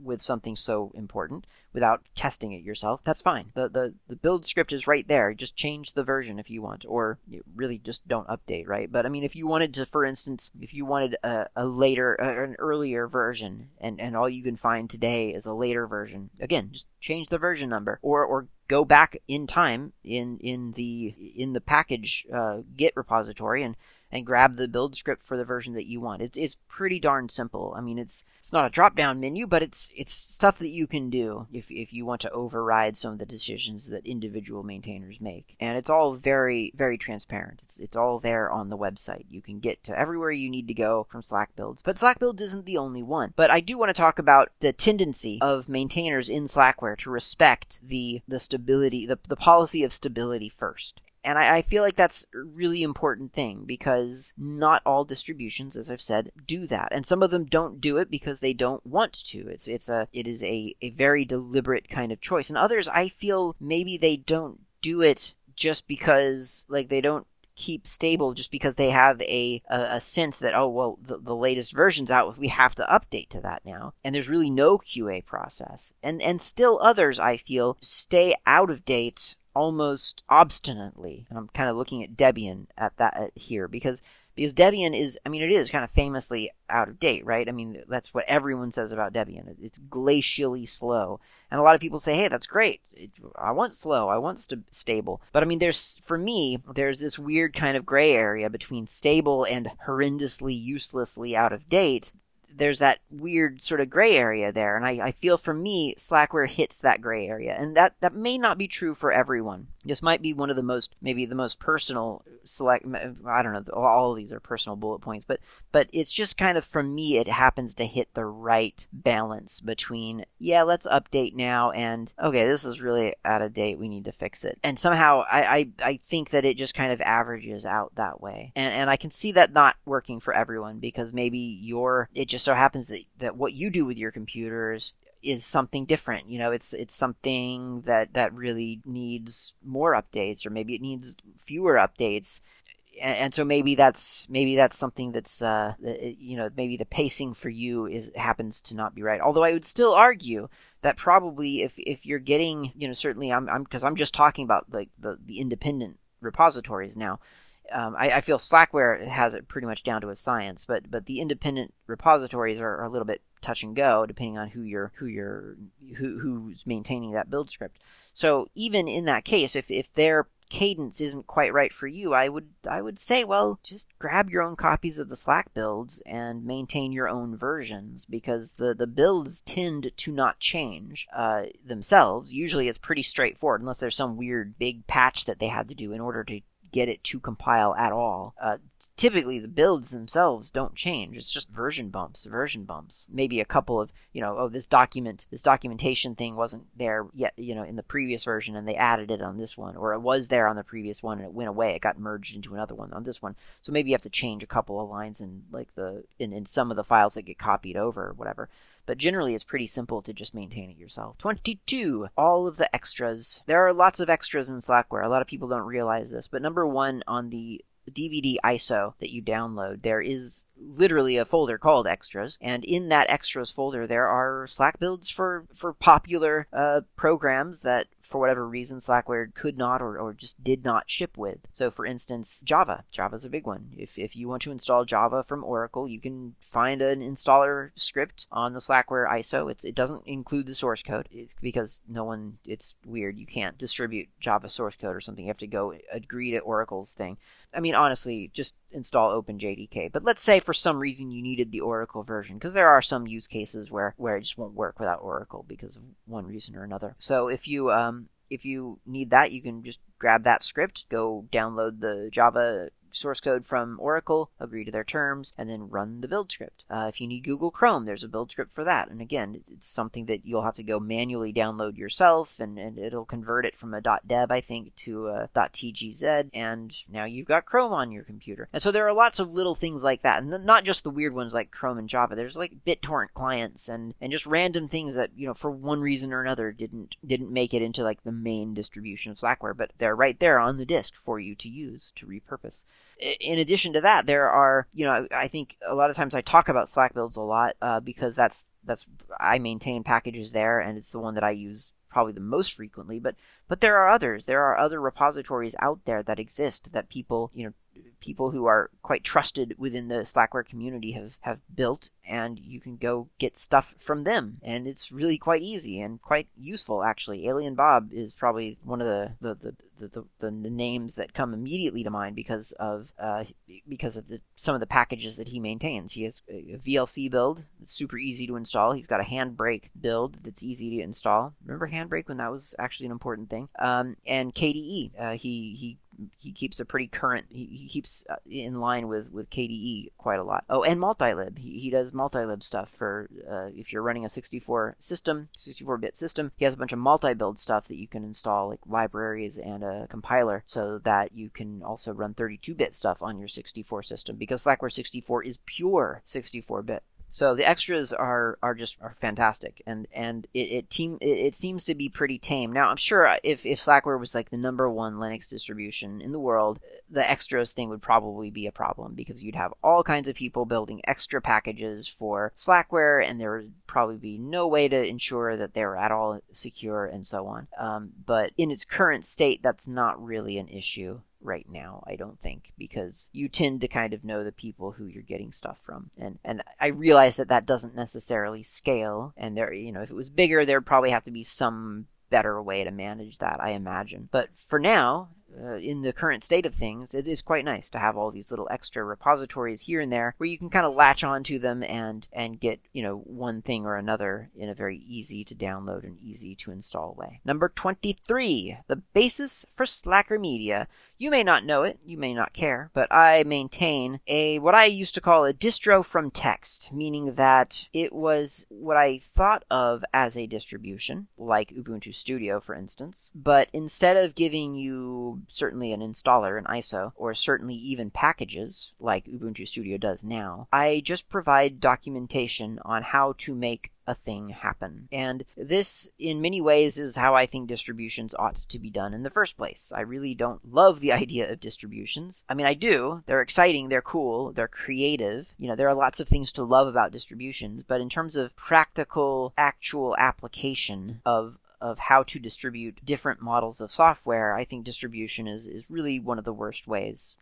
with something so important without testing it yourself, that's fine. The, the, the build script is right there. Just change the version if you want, or you really just don't update, right? But I mean, if you wanted to, for instance, if you wanted a, a later, an earlier version, and, and all you can find today is a later version, again, just change the version number, or, or go back in time in, in the, in the package uh, Git repository and and grab the build script for the version that you want. It's it's pretty darn simple. I mean, it's it's not a drop down menu, but it's it's stuff that you can do if if you want to override some of the decisions that individual maintainers make. And it's all very very transparent. It's it's all there on the website. You can get to everywhere you need to go from Slack builds. But Slack builds isn't the only one. But I do want to talk about the tendency of maintainers in Slackware to respect the the stability the the policy of stability first. And I, I, feel like that's a really important thing because not all distributions, as I've said, do that. And some of them don't do it because they don't want to. It's it's a it is a, a very deliberate kind of choice. And others I feel maybe they don't do it just because like they don't keep stable just because they have a, a, a, sense that oh well the, the latest version's out we have to update to that now and there's really no qa process and and still others i feel stay out of date almost obstinately. And I'm kind of looking at Debian at that here because because Debian is, I mean, it is kind of famously out of date, right? I mean, that's what everyone says about Debian. It's glacially slow, and a lot of people say, "Hey, that's great. I want slow. I want st- stable." But I mean, there's for me, there's this weird kind of gray area between stable and horrendously, uselessly out of date there's that weird sort of gray area there. And I, I feel for me, Slackware hits that gray area. And that, that may not be true for everyone. This might be one of the most, maybe the most personal select, I don't know, all of these are personal bullet points, but, but it's just kind of, for me, it happens to hit the right balance between, yeah, let's update now and, okay, this is really out of date. We need to fix it. And somehow I, I, I think that it just kind of averages out that way. And, and I can see that not working for everyone because maybe your, it just so happens that, that what you do with your computers is something different. You know, it's it's something that that really needs more updates, or maybe it needs fewer updates. And, and so maybe that's maybe that's something that's uh, you know maybe the pacing for you is happens to not be right. Although I would still argue that probably if if you're getting you know certainly I'm I'm because I'm just talking about like the the independent repositories now um, I, I, feel Slackware has it pretty much down to a science, but but the independent repositories are, are, a little bit touch and go depending on who you're who you're who, who's maintaining that build script. So even in that case, if if their cadence isn't quite right for you, I would I would say, well, just grab your own copies of the Slack builds and maintain your own versions because the the builds tend to not change uh, themselves. Usually, it's pretty straightforward unless there's some weird big patch that they had to do in order to get it to compile at all. Uh, typically, the builds themselves don't change. It's just version bumps, version bumps. Maybe a couple of, you know, oh, this document, this documentation thing wasn't there yet, you know, in the previous version and they added it on this one, or it was there on the previous one and it went away. It got merged into another one on this one. So maybe you have to change a couple of lines in like the in, in some of the files that get copied over or whatever but generally it's pretty simple to just maintain it yourself. 22. All of the extras. There are lots of extras in Slackware. A lot of people don't realize this, but number one on the DVD ISO that you download, there is literally a folder called extras, and in that extras folder there are Slack builds for for popular uh, programs that for whatever reason Slackware could not or, or just did not ship with. So for instance, Java. Java's a big one. If if you want to install Java from Oracle, you can find an installer script on the Slackware ISO. It, it doesn't include the source code because no one. It's weird. You can't distribute Java source code or something. You have to go agree to Oracle's thing. I mean, honestly, just install OpenJDK. But let's say for some reason you needed the Oracle version, because there are some use cases where, where it just won't work without Oracle because of one reason or another. So if you um, if you need that, you can just grab that script, go download the Java source code from Oracle, agree to their terms, and then run the build script. Uh, if you need Google Chrome, there's a build script for that. And again, it's something that you'll have to go manually download yourself, and, and it'll convert it from a .deb, I think, to a .tgz, and now you've got Chrome on your computer. And so there are lots of little things like that, and not just the weird ones like Chrome and Java. There's like BitTorrent clients and and just random things that you know for one reason or another didn't didn't make it into like the main distribution of Slackware, but they're right there on the disk for you to use to repurpose in addition to that, there are, you know, I think a lot of times I talk about SlackBuilds a lot uh, because that's that's I maintain packages there, and it's the one that I use probably the most frequently. But but there are others. There are other repositories out there that exist that people, you know, people who are quite trusted within the Slackware community have, have built, and you can go get stuff from them. And it's really quite easy and quite useful, actually. Alien Bob is probably one of the, the, the, the, the, the names that come immediately to mind because of uh, because of the, some of the packages that he maintains. He has a VLC build, super easy to install. He's got a Handbrake build that's easy to install. Remember Handbrake when that was actually an important thing? Um, and KDE, uh, he he he keeps a pretty current. He, he keeps uh, in line with with KDE quite a lot. Oh, and multilib. He, he does multilib stuff for uh, if you're running a 64 system, 64-bit system. He has a bunch of multilib stuff that you can install, like libraries and a compiler, so that you can also run 32-bit stuff on your 64 system. Because Slackware 64 is pure 64-bit. So the extras are are just are fantastic, and and it it team it, it, seems to be pretty tame. Now I'm sure if if Slackware was like the number one Linux distribution in the world, the extras thing would probably be a problem because you'd have all kinds of people building extra packages for Slackware, and there would probably be no way to ensure that they're at all secure and so on. Um, but in its current state, that's not really an issue right now, I don't think, because you tend to kind of know the people who you're getting stuff from. And and I realize that that doesn't necessarily scale and there you know, if it was bigger there'd probably have to be some better way to manage that, I imagine. But for now, uh, in the current state of things, it is quite nice to have all these little extra repositories here and there where you can kind of latch onto them and and get you know one thing or another in a very easy to download and easy to install way. Number 23, the basis for Slacker Media. You may not know it, you may not care, but I maintain a what I used to call a distro from text, meaning that it was what I thought of as a distribution, like Ubuntu Studio for instance, but instead of giving you certainly an installer, an ISO, or certainly even packages like Ubuntu Studio does now, I just provide documentation on how to make a thing happen. And this, in many ways, is how I think distributions ought to be done in the first place. I really don't love the (laughs) idea of distributions. I mean, I do. They're exciting, they're cool, they're creative. You know, there are lots of things to love about distributions, but in terms of practical, actual application of of how to distribute different models of software, I think distribution is, is really one of the worst ways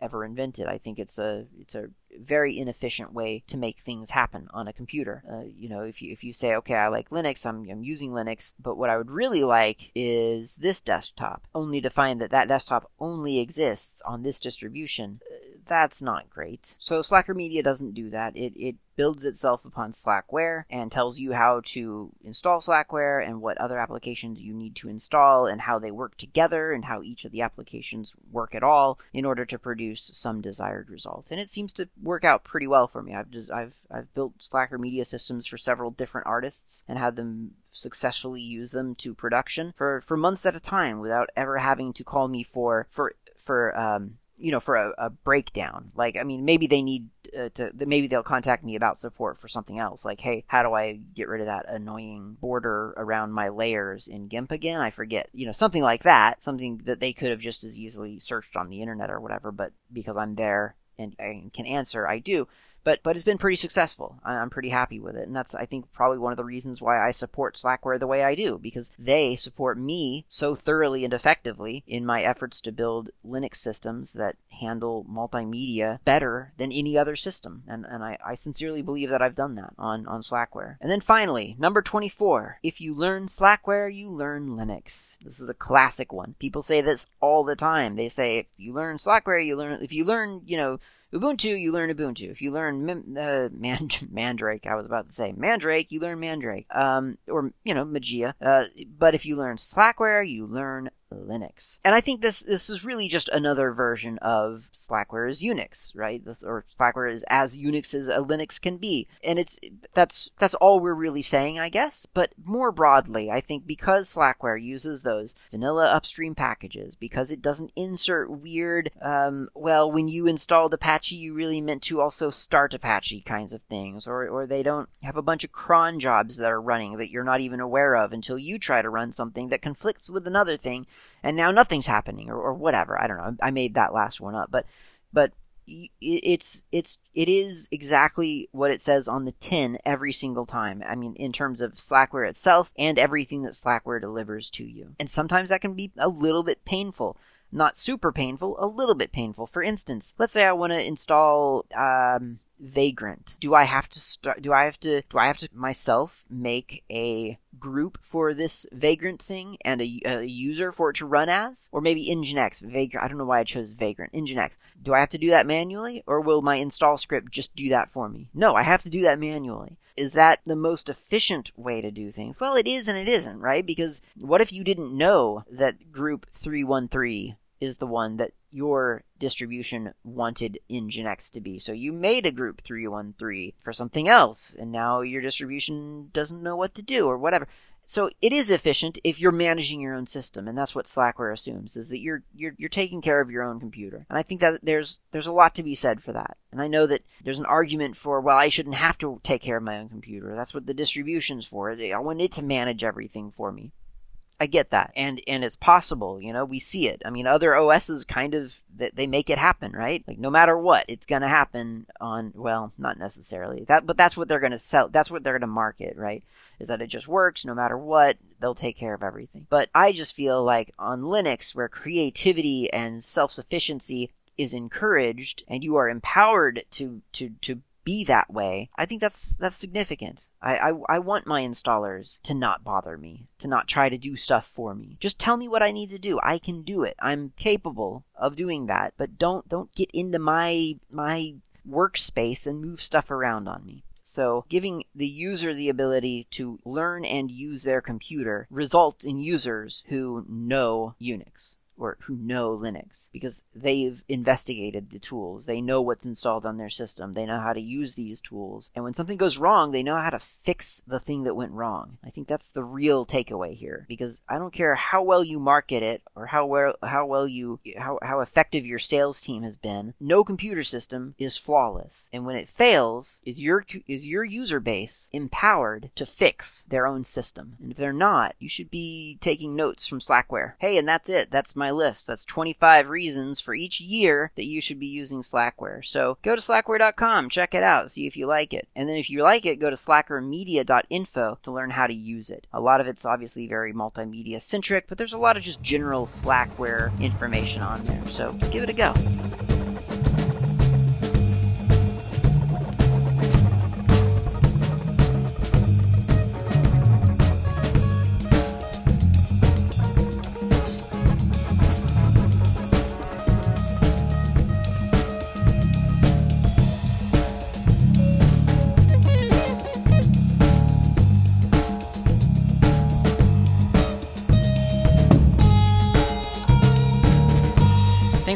ever invented. I think it's a it's a very inefficient way to make things happen on a computer. Uh, you know, if you if you say, okay, I like Linux, I'm I'm using Linux, but what I would really like is this desktop, only to find that that desktop only exists on this distribution. Uh, that's not great. So Slacker Media doesn't do that. It it builds itself upon Slackware and tells you how to install Slackware and what other applications you need to install and how they work together and how each of the applications work at all in order to produce some desired result. And it seems to work out pretty well for me. I've just, I've I've built Slacker media systems for several different artists and had them successfully use them to production for for months at a time without ever having to call me for for for um you know, for a, a breakdown. Like, I mean, maybe they need uh, to, maybe they'll contact me about support for something else. Like, hey, how do I get rid of that annoying border around my layers in GIMP again? I forget. You know, something like that. Something that they could have just as easily searched on the internet or whatever, but because I'm there and can answer, I do. But but it's been pretty successful. I'm pretty happy with it, and that's I think probably one of the reasons why I support Slackware the way I do because they support me so thoroughly and effectively in my efforts to build Linux systems that handle multimedia better than any other system, and and I, I sincerely believe that I've done that on on Slackware. And then finally, number 24. If you learn Slackware, you learn Linux. This is a classic one. People say this all the time. They say if you learn Slackware, you learn if you learn, you know, Ubuntu, you learn Ubuntu. If you learn uh, (laughs) Man- Mandrake, I was about to say Mandrake, you learn Mandrake. Um, or, you know, Mageia. Uh, but if you learn Slackware, you learn Linux. And I think this this is really just another version of Slackware is Unix, right? This, or Slackware is as Unix as a Linux can be. And it's that's that's all we're really saying, I guess. But more broadly, I think because Slackware uses those vanilla upstream packages, because it doesn't insert weird, um, well, when you installed Apache, you really meant to also start Apache kinds of things, or or they don't have a bunch of cron jobs that are running that you're not even aware of until you try to run something that conflicts with another thing and now nothing's happening or, or whatever. I don't know. I made that last one up, but but it's it's it is exactly what it says on the tin every single time. I mean, in terms of Slackware itself and everything that Slackware delivers to you. And sometimes that can be a little bit painful. Not super painful, a little bit painful. For instance, let's say I want to install um, vagrant. Do i have to start do i have to do i have to myself make a group for this vagrant thing and a, a user for it to run as? Or maybe nginx vagrant i don't know why i chose vagrant nginx. Do i have to do that manually or will my install script just do that for me? No i have to do that manually. Is that the most efficient way to do things? Well, it is and it isn't, right? Because what if you didn't know that group 313 is the one that your distribution wanted Nginx to be. So you made a group 313 for something else, and now your distribution doesn't know what to do or whatever. So it is efficient if you're managing your own system, and that's what Slackware assumes is that you're you're you're taking care of your own computer. And I think that there's there's a lot to be said for that. And I know that there's an argument for well, I shouldn't have to take care of my own computer. That's what the distribution's for. I want it to manage everything for me. I get that, and and it's possible. You know, we see it. I mean, other OSs kind of they make it happen, right? Like no matter what, it's gonna happen on. Well, not necessarily that, but that's what they're gonna sell. That's what they're gonna market, right? Is that it just works no matter what? They'll take care of everything. But I just feel like on Linux, where creativity and self sufficiency is encouraged, and you are empowered to to to be that way, I think that's that's significant. I, I, I want my installers to not bother me, to not try to do stuff for me. Just tell me what I need to do. I can do it. I'm capable of doing that. But don't don't get into my my workspace and move stuff around on me. So, giving the user the ability to learn and use their computer results in users who know Unix or who know Linux because they've investigated the tools. They know what's installed on their system. They know how to use these tools. And when something goes wrong, they know how to fix the thing that went wrong. I think that's the real takeaway here because I don't care how well you market it or how well how well you how how effective your sales team has been. No computer system is flawless. And when it fails, is your is your user base empowered to fix their own system? And if they're not, you should be taking notes from Slackware. Hey, and that's it. That's my my list. That's 25 reasons for each year that you should be using Slackware. So go to slackware.com, check it out, see if you like it. And then if you like it, go to slackermedia.info to learn how to use it. A lot of it's obviously very multimedia centric, but there's a lot of just general Slackware information on there. So give it a go.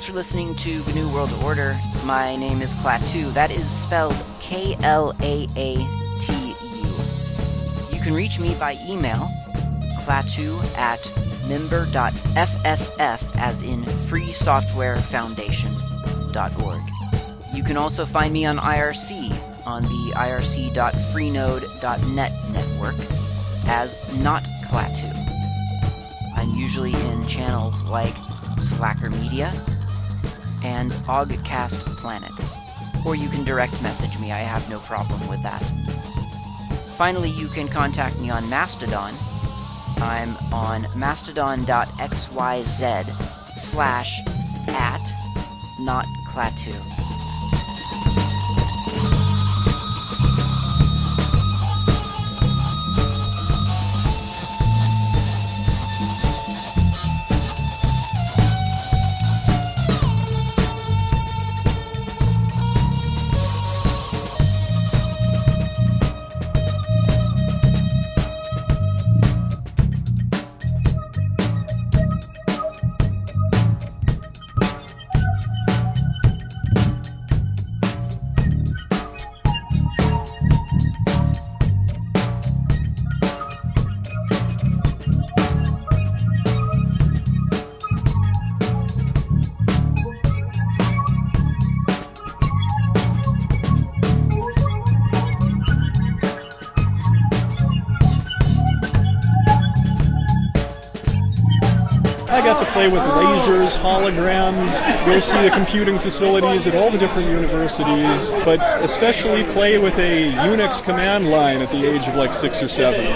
Thanks for listening to GNU World Order. My name is Klaatu. That is spelled K L A A T U. You can reach me by email, klaatu at member.fsf, as in freesoftwarefoundation.org. You can also find me on IRC on the irc.freenode.net network as not Klaatu. I'm usually in channels like Slacker Media, and Oggcast Planet. or you can direct message me. I have no problem with that. Finally, you can contact me on Mastodon. I'm on mastodon.xyz slash at not.
Play with lasers, holograms, go see the computing facilities at all the different universities, but especially play with a Unix command line at the age of like six or seven.